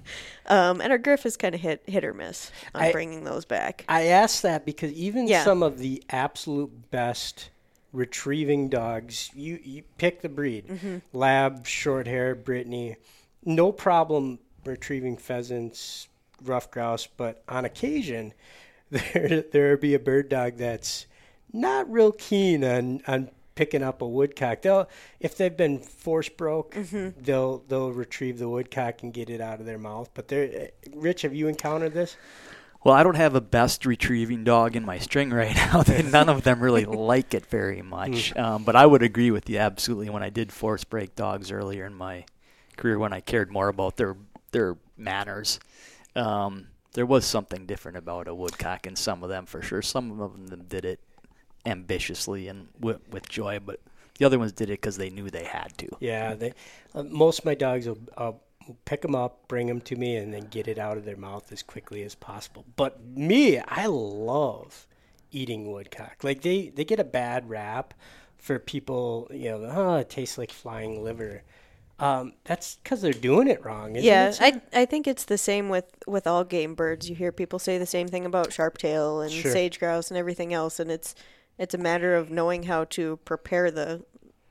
Um, and our griff is kind of hit hit or miss on I- bringing those back. I asked that because even Yeah. some of the absolute best retrieving dogs, you, you pick the breed, Mm-hmm. lab, short hair, Brittany, no problem retrieving pheasants, rough grouse, but on occasion, there there be a bird dog that's not real keen on on picking up a woodcock. They'll if they've been force broke, Mm-hmm. they'll they'll retrieve the woodcock and get it out of their mouth. But they're Rich, have you encountered this? Well, I don't have a best retrieving dog in my string right now. None of them really like it very much. Um, but I would agree with you absolutely. When I did force break dogs earlier in my career, when I cared more about their their manners, um, there was something different about a woodcock in some of them for sure. Some of them did it ambitiously and with, with joy, but the other ones did it because they knew they had to. Yeah, they, uh, most of my dogs will uh, pick them up, bring them to me, and then get it out of their mouth as quickly as possible. But me, I love eating woodcock. Like they, they get a bad rap for people, you know, oh, it tastes like flying liver. Um, that's because they're doing it wrong. Isn't yeah, it, I I think it's the same with with all game birds. You hear people say the same thing about sharptail and Sure. sage grouse and everything else, and it's it's a matter of knowing how to prepare the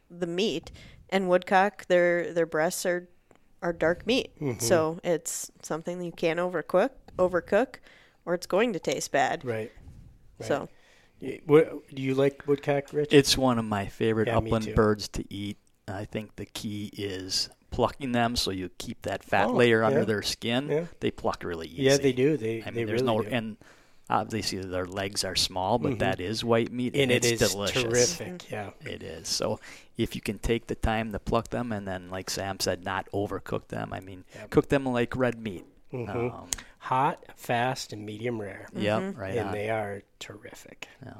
the meat. And woodcock, their their breasts are are dark meat, Mm-hmm. so it's something that you can't overcook overcook, or it's going to taste bad. right. right. So What, do you like woodcock, Rich? It's one of my favorite Yeah, upland birds to eat. I think the key is plucking them so you keep that fat Oh, layer under their skin. Yeah. They pluck really easy. yeah, they do. They, I mean, they there's really no do. and obviously their legs are small, but Mhm. that is white meat and it it's is delicious. terrific. Yeah. It is. So if you can take the time to pluck them and then, like Sam said, not overcook them. I mean, Yep. cook them like red meat. Mhm. Um, Hot, fast, and medium rare. Yep, right and on. they are terrific. Yeah.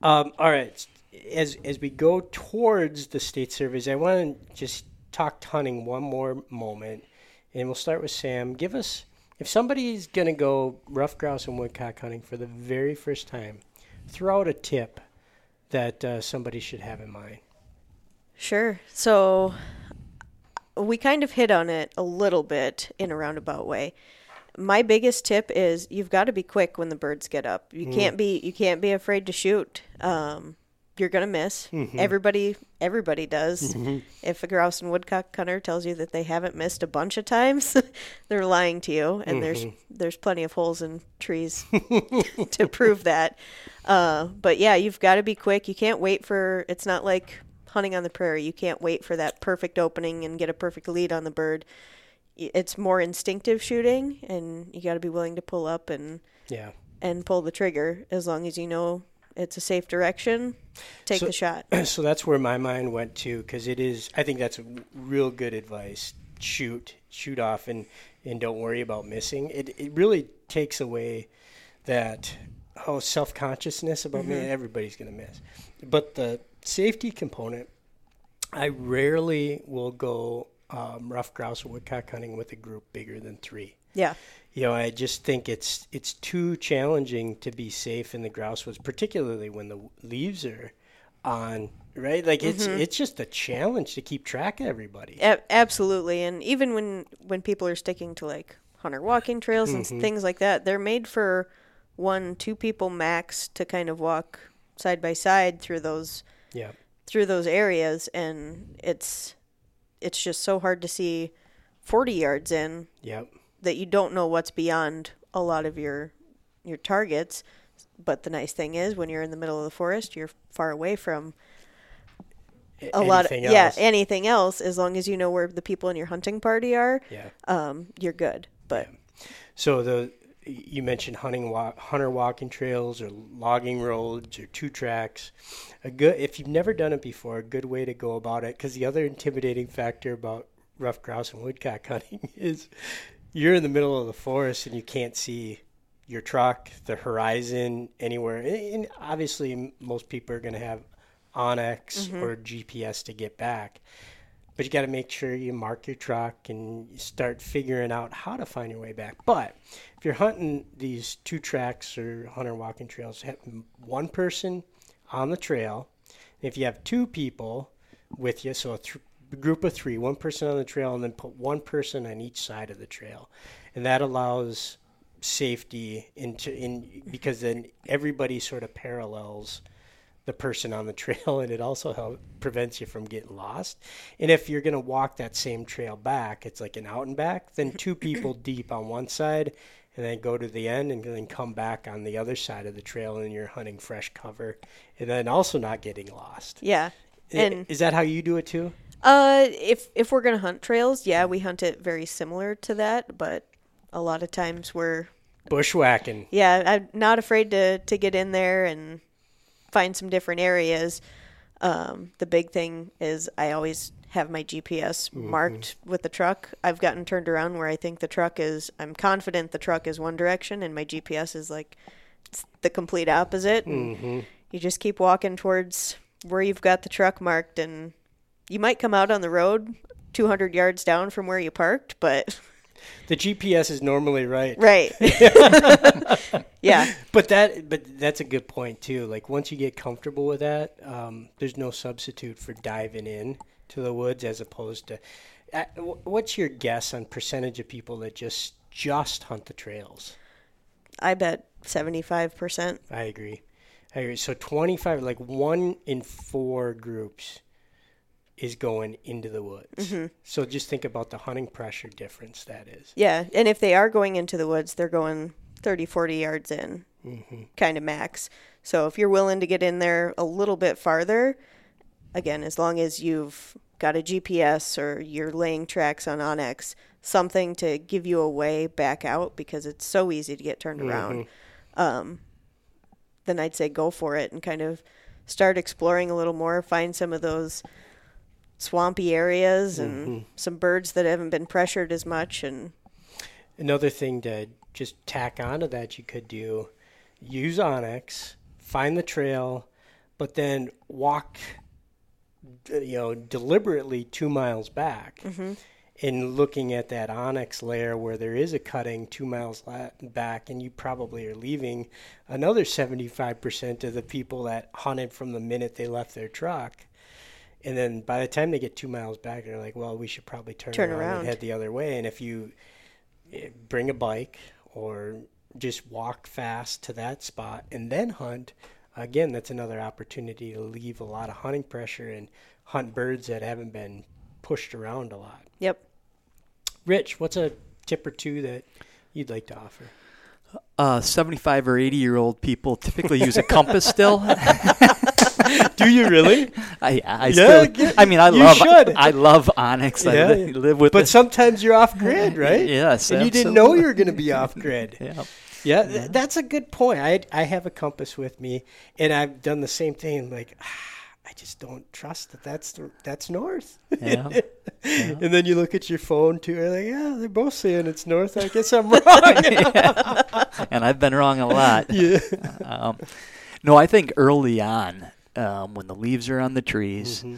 Um, all right, as as we go towards the state surveys, I want to just talk hunting one more moment, and we'll start with Sam. Give us if somebody's going to go ruffed grouse and woodcock hunting for the very first time, throw out a tip that uh, somebody should have in mind. Sure. So we kind of hit on it a little bit in a roundabout way. My biggest tip is you've got to be quick when the birds get up. You can't be you can't be afraid to shoot. Um, you're gonna miss. Mm-hmm. Everybody everybody does. Mm-hmm. If a grouse and woodcock hunter tells you that they haven't missed a bunch of times, they're lying to you. And there's mm-hmm. there's plenty of holes in trees to prove that. Uh, but yeah, you've got to be quick. You can't wait for. It's not like hunting on the prairie. You can't wait for that perfect opening and get a perfect lead on the bird. It's more instinctive shooting, and you got to be willing to pull up and Yeah. and pull the trigger as long as you know it's a safe direction. Take So- the shot. so that's where my mind went to because it is i think that's real good advice shoot shoot off and and don't worry about missing it it really takes away that oh self-consciousness about me mm-hmm. everybody's going to miss but the safety component i rarely will go um, ruffed grouse or woodcock hunting with a group bigger than three Yeah. you know, I just think it's it's too challenging to be safe in the grouse woods, particularly when the leaves are on. Right, like it's it's just a challenge to keep track of everybody. A- absolutely, and even when when people are sticking to like hunter walking trails and s things like that, they're made for one, two people max to kind of walk side by side through those Yeah, through those areas, and it's it's just so hard to see forty yards in yeah, that you don't know what's beyond a lot of your your targets. But the nice thing is, when you're in the middle of the forest, you're far away from a lot of Anything yeah else. anything else. As long as you know where the people in your hunting party are, yeah. um, you're good. But So the you mentioned hunting walk, hunter walking trails or logging roads or two tracks. A good if you've never done it before, a good way to go about it. Because the other intimidating factor about ruffed grouse and woodcock hunting is you're in the middle of the forest and you can't see your truck, the horizon, anywhere. And and obviously, most people are going to have onX mm-hmm. or GPS to get back. But you got to make sure you mark your truck and start figuring out how to find your way back. But if you're hunting these two tracks or hunter walking trails, have one person on the trail. If you have two people with you, so a th- group of three, one person on the trail, and then put one person on each side of the trail, and that allows safety into in because then everybody sort of parallels the person on the trail and it also help, prevents you from getting lost. And if you're going to walk that same trail back it's like an out and back then two people deep on one side and then go to the end and then come back on the other side of the trail and you're hunting fresh cover and then also not getting lost Yeah. And is that how you do it too uh if if we're going to hunt trails, yeah, we hunt it very similar to that, but a lot of times we're bushwhacking yeah, I'm not afraid to to get in there and find some different areas. Um, the big thing is I always have my GPS marked with the truck. I've gotten turned around where I think the truck is. I'm confident the truck is one direction, and my GPS is like it's the complete opposite. And You just keep walking towards where you've got the truck marked, and you might come out on the road 200 yards down from where you parked, but the gps is normally right right, yeah. But that, but that's a good point too. Like once you get comfortable with that, um, there's no substitute for diving in to the woods as opposed to. Uh, what's your guess on percentage of people that just just hunt the trails? I bet 75%. I agree. I agree. So 25, like one in four groups is going into the woods. So just think about the hunting pressure difference that is. Yeah, and if they are going into the woods, they're going 30, 40 yards in, kind of max. So if you're willing to get in there a little bit farther, again, as long as you've got a GPS or you're laying tracks on onX, something to give you a way back out because it's so easy to get turned around, um, then I'd say go for it and kind of start exploring a little more, find some of those swampy areas and some birds that haven't been pressured as much and Another thing to just tack onto that you could do use onX, find the trail, but then walk, you know, deliberately two miles back. And looking at that onX layer where there is a cutting two miles back, and you probably are leaving another 75% of the people that hunted from the minute they left their truck. And then by the time they get two miles back, they're like, well, we should probably turn, Turn around, around. and head the other way. And if you eh, bring a bike or just walk fast to that spot and then hunt, again, that's another opportunity to leave a lot of hunting pressure and hunt birds that haven't been pushed around a lot. yep. Rich, what's a tip or two that you'd like to offer? Uh, 75 or 80 year old people typically use a compass still. Do you really? I, I Yeah, still, yeah, I mean, I you love, should. I love onX. I Yeah. li- live with But it. sometimes you're off grid, right? Yes, And you didn't know you were going to be off grid. Yeah. Yeah, th- that's a good point. I I have a compass with me, and I've done the same thing. Like, ah, I just don't trust that that's the, that's north. Yeah. and then you look at your phone too. You're like, yeah, they're both saying it's north. I guess I'm wrong. and I've been wrong a lot. yeah. Um, no, I think early on, um, when the leaves are on the trees, Mm-hmm.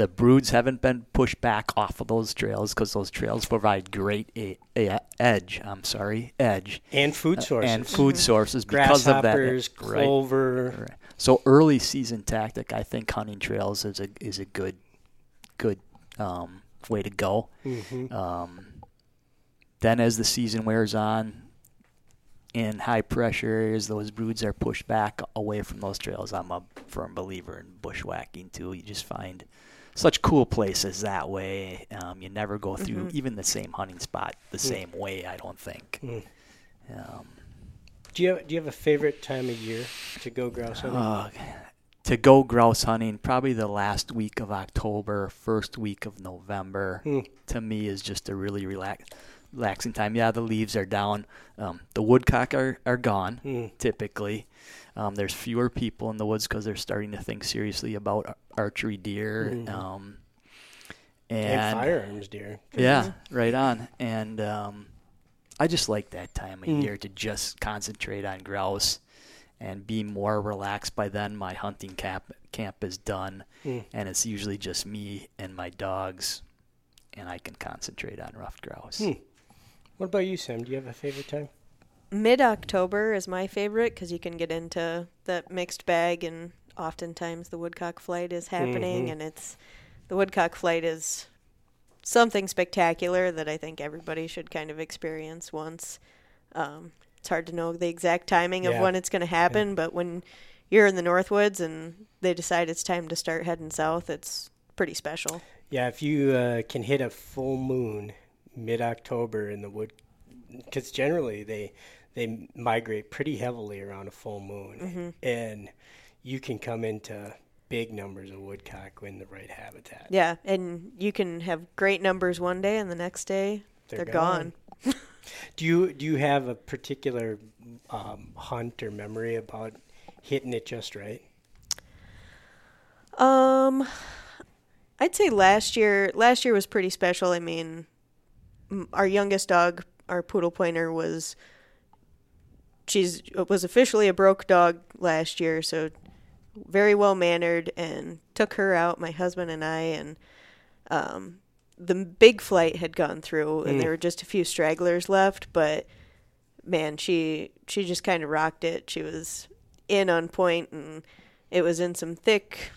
The broods haven't been pushed back off of those trails because those trails provide great a, a, edge. I'm sorry, edge And food sources. Uh, and food sources because of that. Grasshoppers, Right. clover. Right. So early season tactic, I think hunting trails is a is a good good um, way to go. Mhm. Um, then as the season wears on, in high pressure areas, those broods are pushed back away from those trails. I'm a firm believer in bushwhacking too. You just find such cool places that way. Um, you never go through even the same hunting spot the same way. I don't think. Mm. Um, Do you have, do you have a favorite time of year to go grouse hunting? Uh, to go grouse hunting, probably the last week of October, first week of November, Hmm. to me is just a really relax, relaxing time. Yeah, the leaves are down. Um, the woodcock are, are gone, Hmm. typically. Um, there's fewer people in the woods because they're starting to think seriously about ar- archery deer. Mhm. Um, and, and firearms deer. yeah, right on. And um, I just like that time of Mm. year to just concentrate on grouse and be more relaxed. By then, my hunting camp camp is done, Mm. and it's usually just me and my dogs, and I can concentrate on ruffed grouse. Hmm. What about you, Sam? Do you have a favorite time? Mid October is my favorite because you can get into that mixed bag and oftentimes the woodcock flight is happening, Mhm. and it's the woodcock flight is something spectacular that I think everybody should kind of experience once. Um, it's hard to know the exact timing of when it's going to happen, but when you're in the Northwoods and they decide it's time to start heading south, it's pretty special. Yeah, if you uh, can hit a full moon mid October in the wood, because generally they they migrate pretty heavily around a full moon, Mm-hmm. and you can come into big numbers of woodcock in the right habitat. Yeah, and you can have great numbers one day, and the next day They're they're, gone. Do you do you have a particular um, hunt or memory about hitting it just right? Um, I'd say last year. Last year was pretty special. I mean, our youngest dog, our poodle pointer, was she's was officially a broke dog last year, so very well mannered, and took her out. My husband and I, and um, the big flight had gone through, and Mm. there were just a few stragglers left, but man, she she just kind of rocked it. She was in on point, and it was in some thick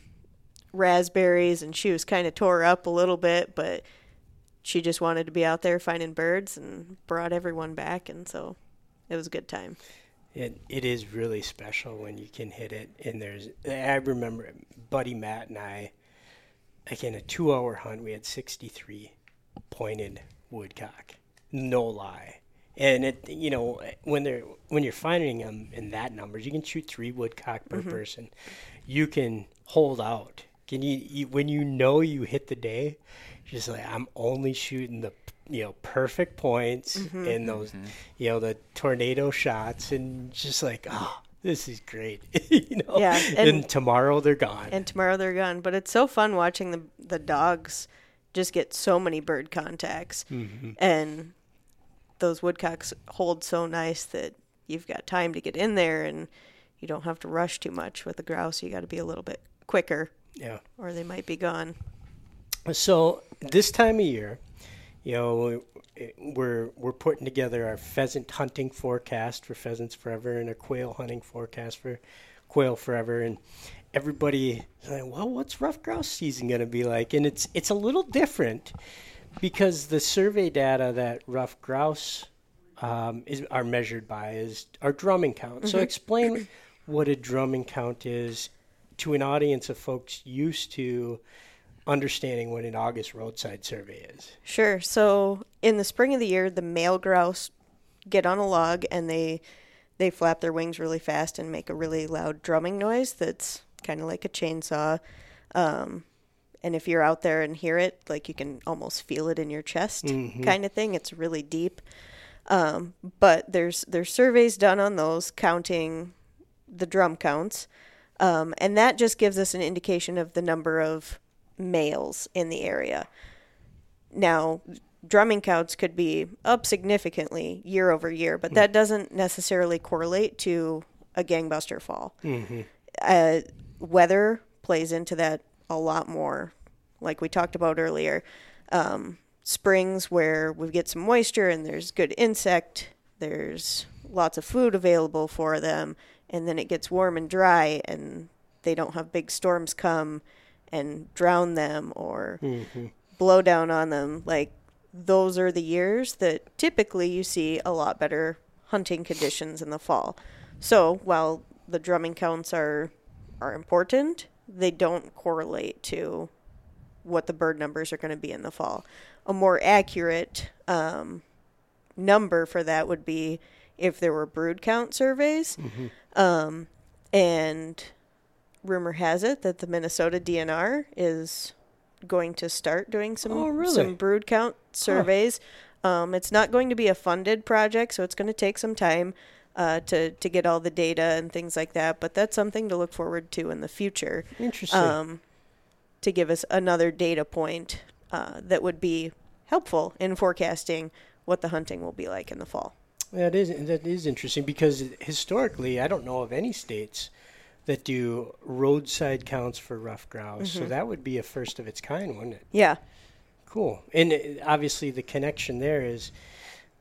raspberries, and she was kind of tore up a little bit, but she just wanted to be out there finding birds and brought everyone back, and so it was a good time. It it is really special when you can hit it. And there's I remember Buddy Matt and I, like in a two hour hunt, we had 63 pointed woodcock, no lie. And it you know when they're when you're finding them in that numbers, you can shoot three woodcock per mm-hmm. person. You can hold out. Can you, you when you know you hit the day, just like I'm only shooting the you know perfect points mm-hmm, and those mm-hmm. you know the tornado shots and just like oh this is great you know? Yeah, and, and- tomorrow they're gone. And tomorrow they're gone, but it's so fun watching the the dogs just get so many bird contacts, mm-hmm. and those woodcocks hold so nice that you've got time to get in there and you don't have to rush too much. With the grouse. You got to be a little bit quicker, yeah. Or they might be gone. So this time of year, you know, we're we're putting together our pheasant hunting forecast for pheasants forever and a quail hunting forecast for quail forever, and everybody like, well, what's ruffed grouse season going to be like? And it's it's a little different because the survey data that ruffed grouse um, is are measured by is our drumming count. So explain what a drumming count is to an audience of folks used to understanding what an August roadside survey is. Sure. So in the spring of the year, the male grouse get on a log and they they flap their wings really fast and make a really loud drumming noise that's kind of like a chainsaw. Um, and if you're out there and hear it, like you can almost feel it in your chest, kind of thing. It's really deep. Um, but there's there's surveys done on those counting the drum counts, um, and that just gives us an indication of the number of males in the area. Now, drumming counts could be up significantly year over year, but that doesn't necessarily correlate to a gangbuster fall. Uh, weather plays into that a lot more, like we talked about earlier. Um, springs where we get some moisture and there's good insect, there's lots of food available for them, and then it gets warm and dry, and they don't have big storms come and drown them or blow down on them. Like those are the years that typically you see a lot better hunting conditions in the fall. So while the drumming counts are are important, they don't correlate to what the bird numbers are going to be in the fall. A more accurate um, number for that would be if there were brood count surveys. Um, and rumor has it that the Minnesota DNR is going to start doing some Oh, really? some brood count surveys. Um, it's not going to be a funded project, so it's going to take some time uh, to to get all the data and things like that. But that's something to look forward to in the future Interesting. um, to give us another data point uh, that would be helpful in forecasting what the hunting will be like in the fall. that is that is interesting because historically, I don't know of any states that do roadside counts for ruffed grouse. So that would be a first of its kind, wouldn't it? Yeah, Cool. And obviously, the connection there is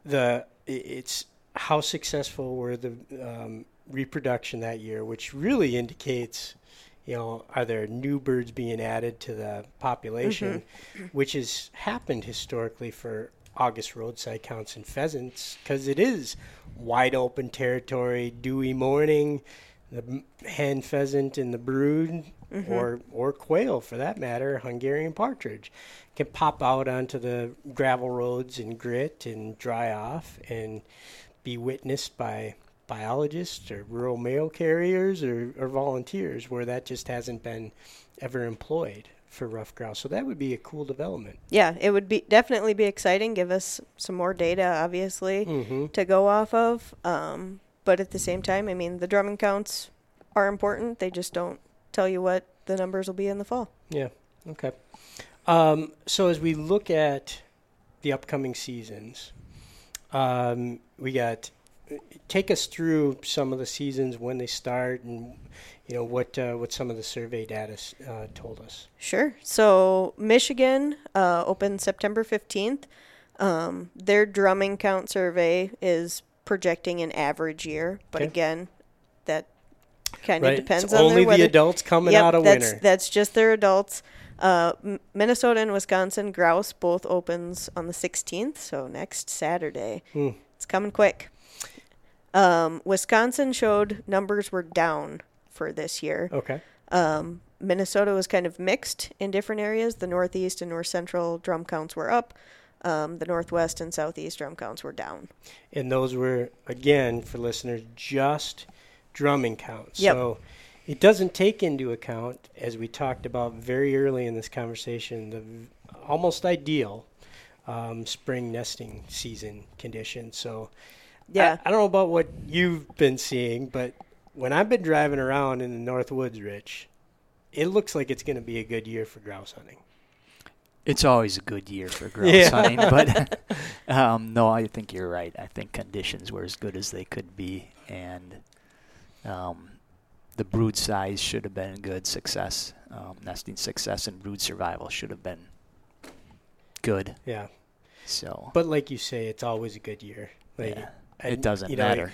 the it's how successful were the um, reproduction that year, which really indicates you know, are there new birds being added to the population, which has happened historically for August roadside counts and pheasants because it is wide open territory, dewy morning, the hen pheasant and the brood, or or quail for that matter, Hungarian partridge, can pop out onto the gravel roads and grit and dry off and be witnessed by biologists or rural mail carriers or, or volunteers where that just hasn't been ever employed for ruffed grouse. So that would be a cool development. Yeah, it would be definitely be exciting. Give us some more data, obviously, Mm-hmm. to go off of. Um, but at the same time, I mean, the drumming counts are important. They just don't tell you what the numbers will be in the fall. Yeah. Okay. Um, so as we look at the upcoming seasons, um, we got take us through some of the seasons when they start and you know what uh, what some of the survey data uh, told us. Sure. So Michigan uh, opened September 15th. Um, their drumming count survey is projecting an average year, but Okay. again, that kind of Right. depends it's on only the adults coming Yep, out of that's, winter. That's just their adults. Uh, Minnesota and Wisconsin grouse both opens on the 16th, so next Saturday. Hmm. It's coming quick. Um, Wisconsin showed numbers were down for this year. Okay. Um, Minnesota was kind of mixed in different areas. The Northeast and North Central drum counts were up. Um, the Northwest and Southeast drum counts were down. And those were, again, for listeners, just drumming counts. Yep. So it doesn't take into account, as we talked about very early in this conversation, the v- almost ideal um, spring nesting season conditions. So Yeah. I, I don't know about what you've been seeing, but when I've been driving around in the North Woods, Rich, it looks like it's going to be a good year for grouse hunting. It's always a good year for grouse Yeah. hunting, but um, no, I think you're right. I think conditions were as good as they could be, and um, the brood size should have been good. Success, um, nesting success, and brood survival should have been good. Yeah. So, But like you say, it's always a good year. Like, yeah, and, it doesn't you know, matter.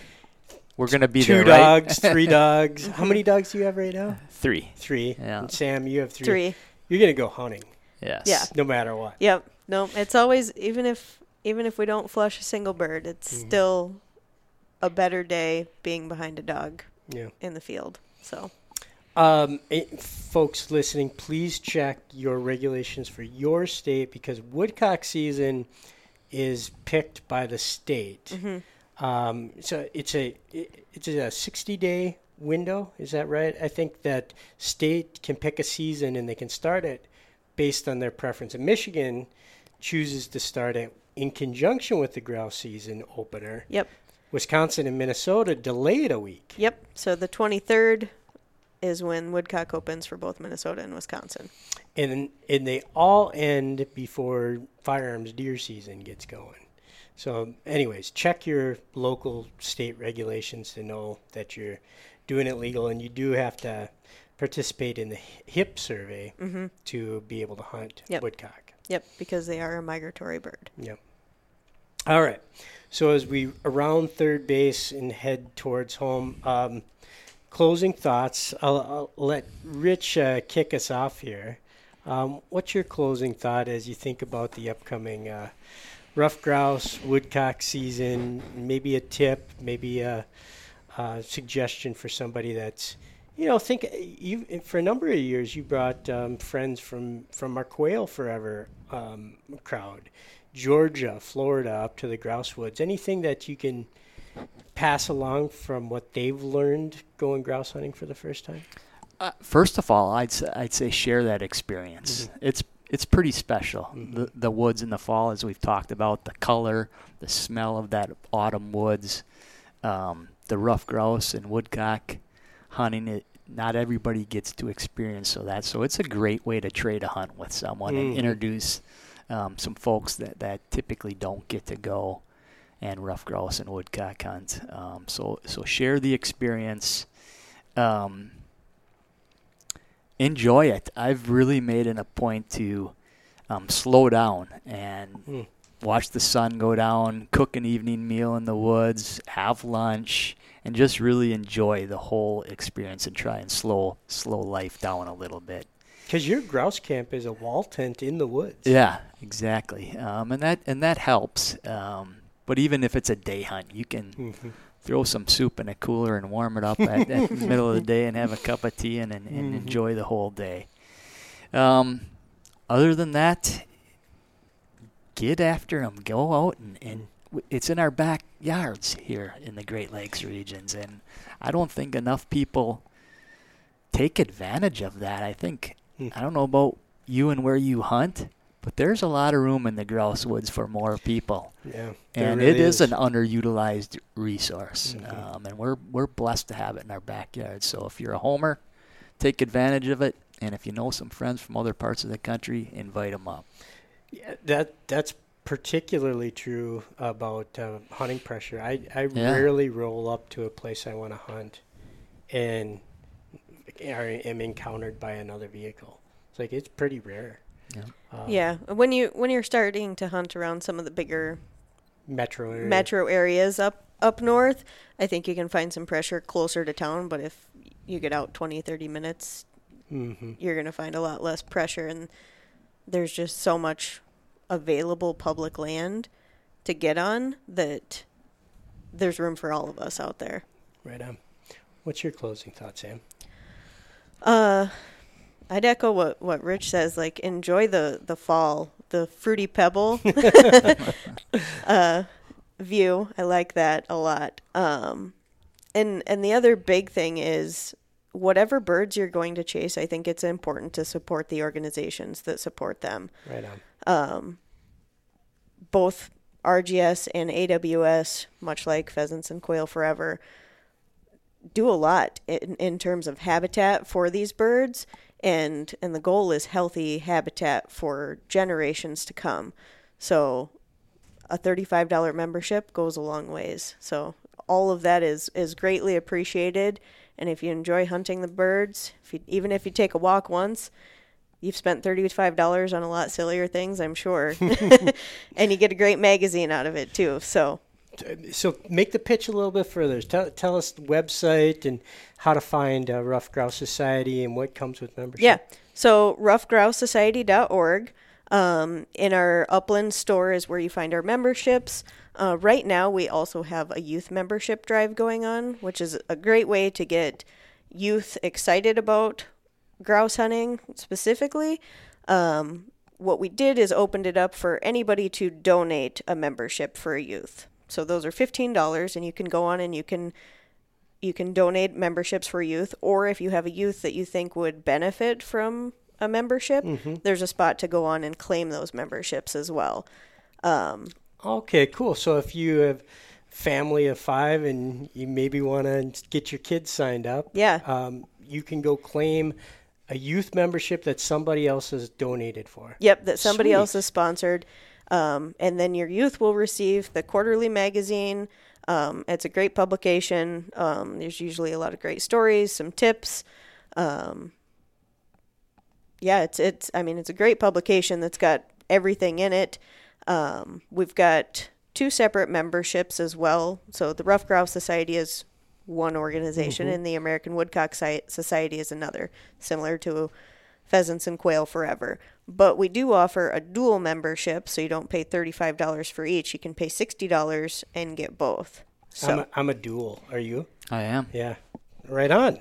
We're gonna be two there, right? dogs, three dogs. How many dogs do you have right now? Three. Three. Yeah. And Sam, you have three. Three. You're gonna go hunting, Yes. Yeah. no matter what. Yep. No, it's always even if even if we don't flush a single bird, it's Mhm. still a better day being behind a dog Yeah. in the field. So Um, eh, folks listening, please check your regulations for your state because woodcock season is picked by the state. mhm. Um, so it's a it, it's a 60 day window. Is that right? I think that state can pick a season and they can start it based on their preference. And Michigan chooses to start it in conjunction with the grouse season opener. Yep. Wisconsin and Minnesota delay it a week. Yep. So the 23rd is when woodcock opens for both Minnesota and Wisconsin. and and they all end before firearms deer season gets going. So, anyways, check your local state regulations to know that you're doing it legal, and you do have to participate in the HIP survey Mm-hmm. to be able to hunt Yep. woodcock. Yep, because they are a migratory bird. Yep. All right. So as we around third base and head towards home, um, closing thoughts. I'll, I'll let Rich uh, kick us off here. Um, what's your closing thought as you think about the upcoming uh, ruffed grouse woodcock season? Maybe a tip, maybe a, a suggestion for somebody that's you know, think you for a number of years you brought um, friends from from our Quail Forever um, crowd, Georgia, Florida, up to the grouse woods. Anything that you can pass along from what they've learned going grouse hunting for the first time? Uh, first of all, I'd say, I'd say share that experience. It's it's pretty special. Mhm. The the woods in the fall, as we've talked about, the color, the smell of that autumn woods, um, the ruffed grouse and woodcock hunting. It not everybody gets to experience so that. So it's a great way to trade a hunt with someone Mhm. and introduce um, some folks that that typically don't get to go and ruffed grouse and woodcock hunt. Um, so so share the experience. Um, enjoy it. I've really made it a point to um, slow down and Mm. watch the sun go down, cook an evening meal in the woods, have lunch, and just really enjoy the whole experience and try and slow slow life down a little bit. Because your grouse camp is a wall tent in the woods. Yeah, exactly, um, and that and that helps. Um, but even if it's a day hunt, you can Mhm. throw some soup in a cooler and warm it up at, at the middle of the day and have a cup of tea and, and, and Mhm. enjoy the whole day. Um, other than that, get after them. Go out and, and it's in our backyards here in the Great Lakes regions, and I don't think enough people take advantage of that. I think Mm. I don't know about you and where you hunt, but there's a lot of room in the grouse woods for more people Yeah. and really it is, an underutilized resource, Mhm. um, and we're we're blessed to have it in our backyard. So if you're a homer, take advantage of it, and if you know some friends from other parts of the country, invite them up. Yeah, that that's particularly true about uh, hunting pressure. I I Yeah. rarely roll up to a place I want to hunt, and I am encountered by another vehicle. It's like it's pretty rare. Yeah. Uh, yeah, when you when you're starting to hunt around some of the bigger Metro area. metro areas up up north, I think you can find some pressure closer to town. But if you get out 20, 30 minutes, hmm you're going to find a lot less pressure. And there's just so much available public land to get on that there's room for all of us out there. Right on. What's your closing thought, Sam? Uh, I'd echo what, what Rich says. Like, enjoy the, the fall, the fruity pebble uh, view. I like that a lot. Um, and and the other big thing is whatever birds you're going to chase. I think it's important to support the organizations that support them. Right on. Um, both RGS and AWS, much like pheasants and quail forever, do a lot in, in terms of habitat for these birds and and the goal is healthy habitat for generations to come. So a $35 membership goes a long ways. So all of that is is greatly appreciated and if you enjoy hunting the birds, if you, even if you take a walk once, you've spent $35 on a lot sillier things, I'm sure. and you get a great magazine out of it too. So So make the pitch a little bit further. Tell, tell us the website and how to find uh, Ruffed Grouse Society and what comes with membership. Yeah. So ruffedgrousesociety.org. Um, in our Upland store is where you find our memberships. Uh, right now, we also have a youth membership drive going on, which is a great way to get youth excited about grouse hunting specifically. Um, what we did is opened it up for anybody to donate a membership for a youth. So those are fifteen dollars, and you can go on and you can you can donate memberships for youth, or if you have a youth that you think would benefit from a membership, there's a spot to go on and claim those memberships as well. Um, Okay, cool. So if you have family of five and you maybe want to get your kids signed up, Yeah. um, you can go claim a youth membership that somebody else has donated for. Yep, that somebody Sweet. else has sponsored. Um, and then your youth will receive the quarterly magazine. Um, it's a great publication. Um, there's usually a lot of great stories, some tips. Um, yeah, it's it's. I mean, it's a great publication that's got everything in it. Um, we've got two separate memberships as well. So the Ruffed Grouse Society is one organization, and the American Woodcock Society is another, similar to Pheasants and Quail Forever. But we do offer a dual membership, so you don't pay thirty-five dollars for each. You can pay sixty dollars and get both. So I'm, a, I'm a dual. Are you? I am. Yeah. Right on.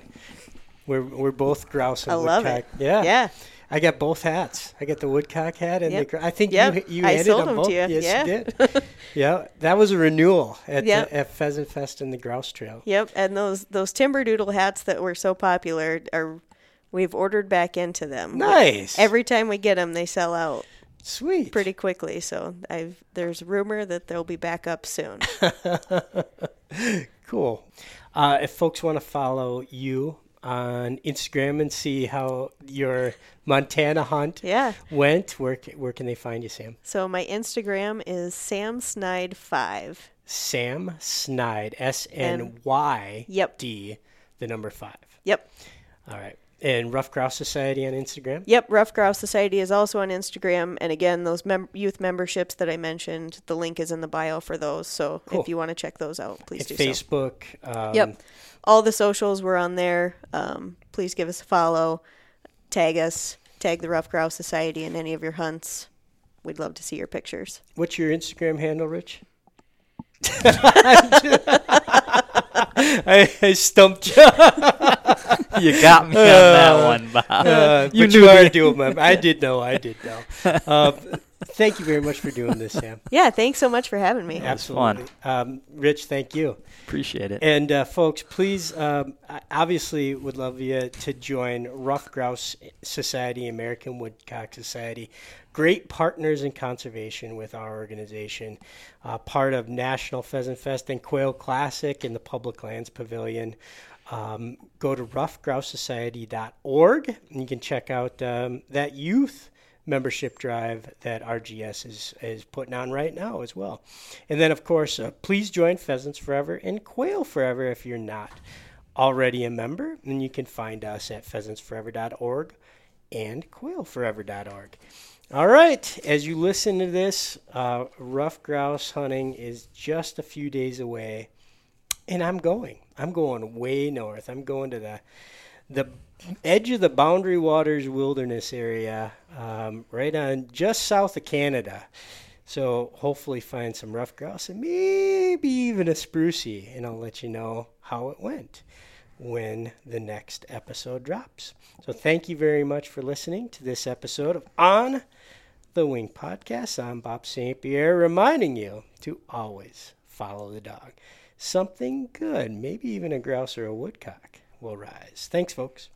We're we're both grouse and I love woodcock. it. Yeah. yeah, I got both hats. I got the woodcock hat and Yep. the. I think Yep. you you I on them to both. you. Yes, Yeah. you did. yeah, that was a renewal at Yep. the, at Pheasant Fest and the Grouse Trail. Yep, and those those timber doodle hats that were so popular are we've ordered back into them. Nice. Every time we get them, they sell out Sweet. pretty quickly. So I've there's rumor that they'll be back up soon. Cool. Uh, if folks want to follow you on Instagram and see how your Montana hunt yeah. went, where where can they find you, Sam? So my Instagram is Sam Snide five. Sam Snide, S N Y Yep. The number five. Yep. All right. And Ruffed Grouse Society on Instagram. Yep, Ruffed Grouse Society is also on Instagram, and again, those mem- youth memberships that I mentioned, the link is in the bio for those. So Cool. if you want to check those out, please At do so. Facebook. Um, Yep. All the socials were on there. Um, please give us a follow, tag us, tag the Ruffed Grouse Society in any of your hunts. We'd love to see your pictures. What's your Instagram handle, Rich? I, I stumped you. You got me on that one, Bob. Uh, You but knew you are the- doing my. I did know. I did know. Uh, thank you very much for doing this, Sam. Yeah, thanks so much for having me. was Absolutely. Um, Rich, thank you. Appreciate it. And uh, folks, please, um, I obviously, would love you to join Ruffed Grouse Society, American Woodcock Society. Great partners in conservation with our organization. Uh, part of National Pheasant Fest and Quail Classic in the Public Lands Pavilion. Um, go to ruffedgrousesociety.org and you can check out um, that youth membership drive that RGS is, is putting on right now as well. And then, of course, uh, please join Pheasants Forever and Quail Forever if you're not already a member. And you can find us at pheasantsforever.org and quailforever.org. All right, as you listen to this, uh, ruffed grouse hunting is just a few days away, and I'm going. I'm going way north. I'm going to the the edge of the Boundary Waters Wilderness area, um, right on just south of Canada. So hopefully find some ruffed grouse and maybe even a sprucey, and I'll let you know how it went when the next episode drops. So thank you very much for listening to this episode of On the Wing Podcast. I'm Bob St. Pierre, reminding you to always follow the dog. Something good, maybe even a grouse or a woodcock, will rise. Thanks, folks.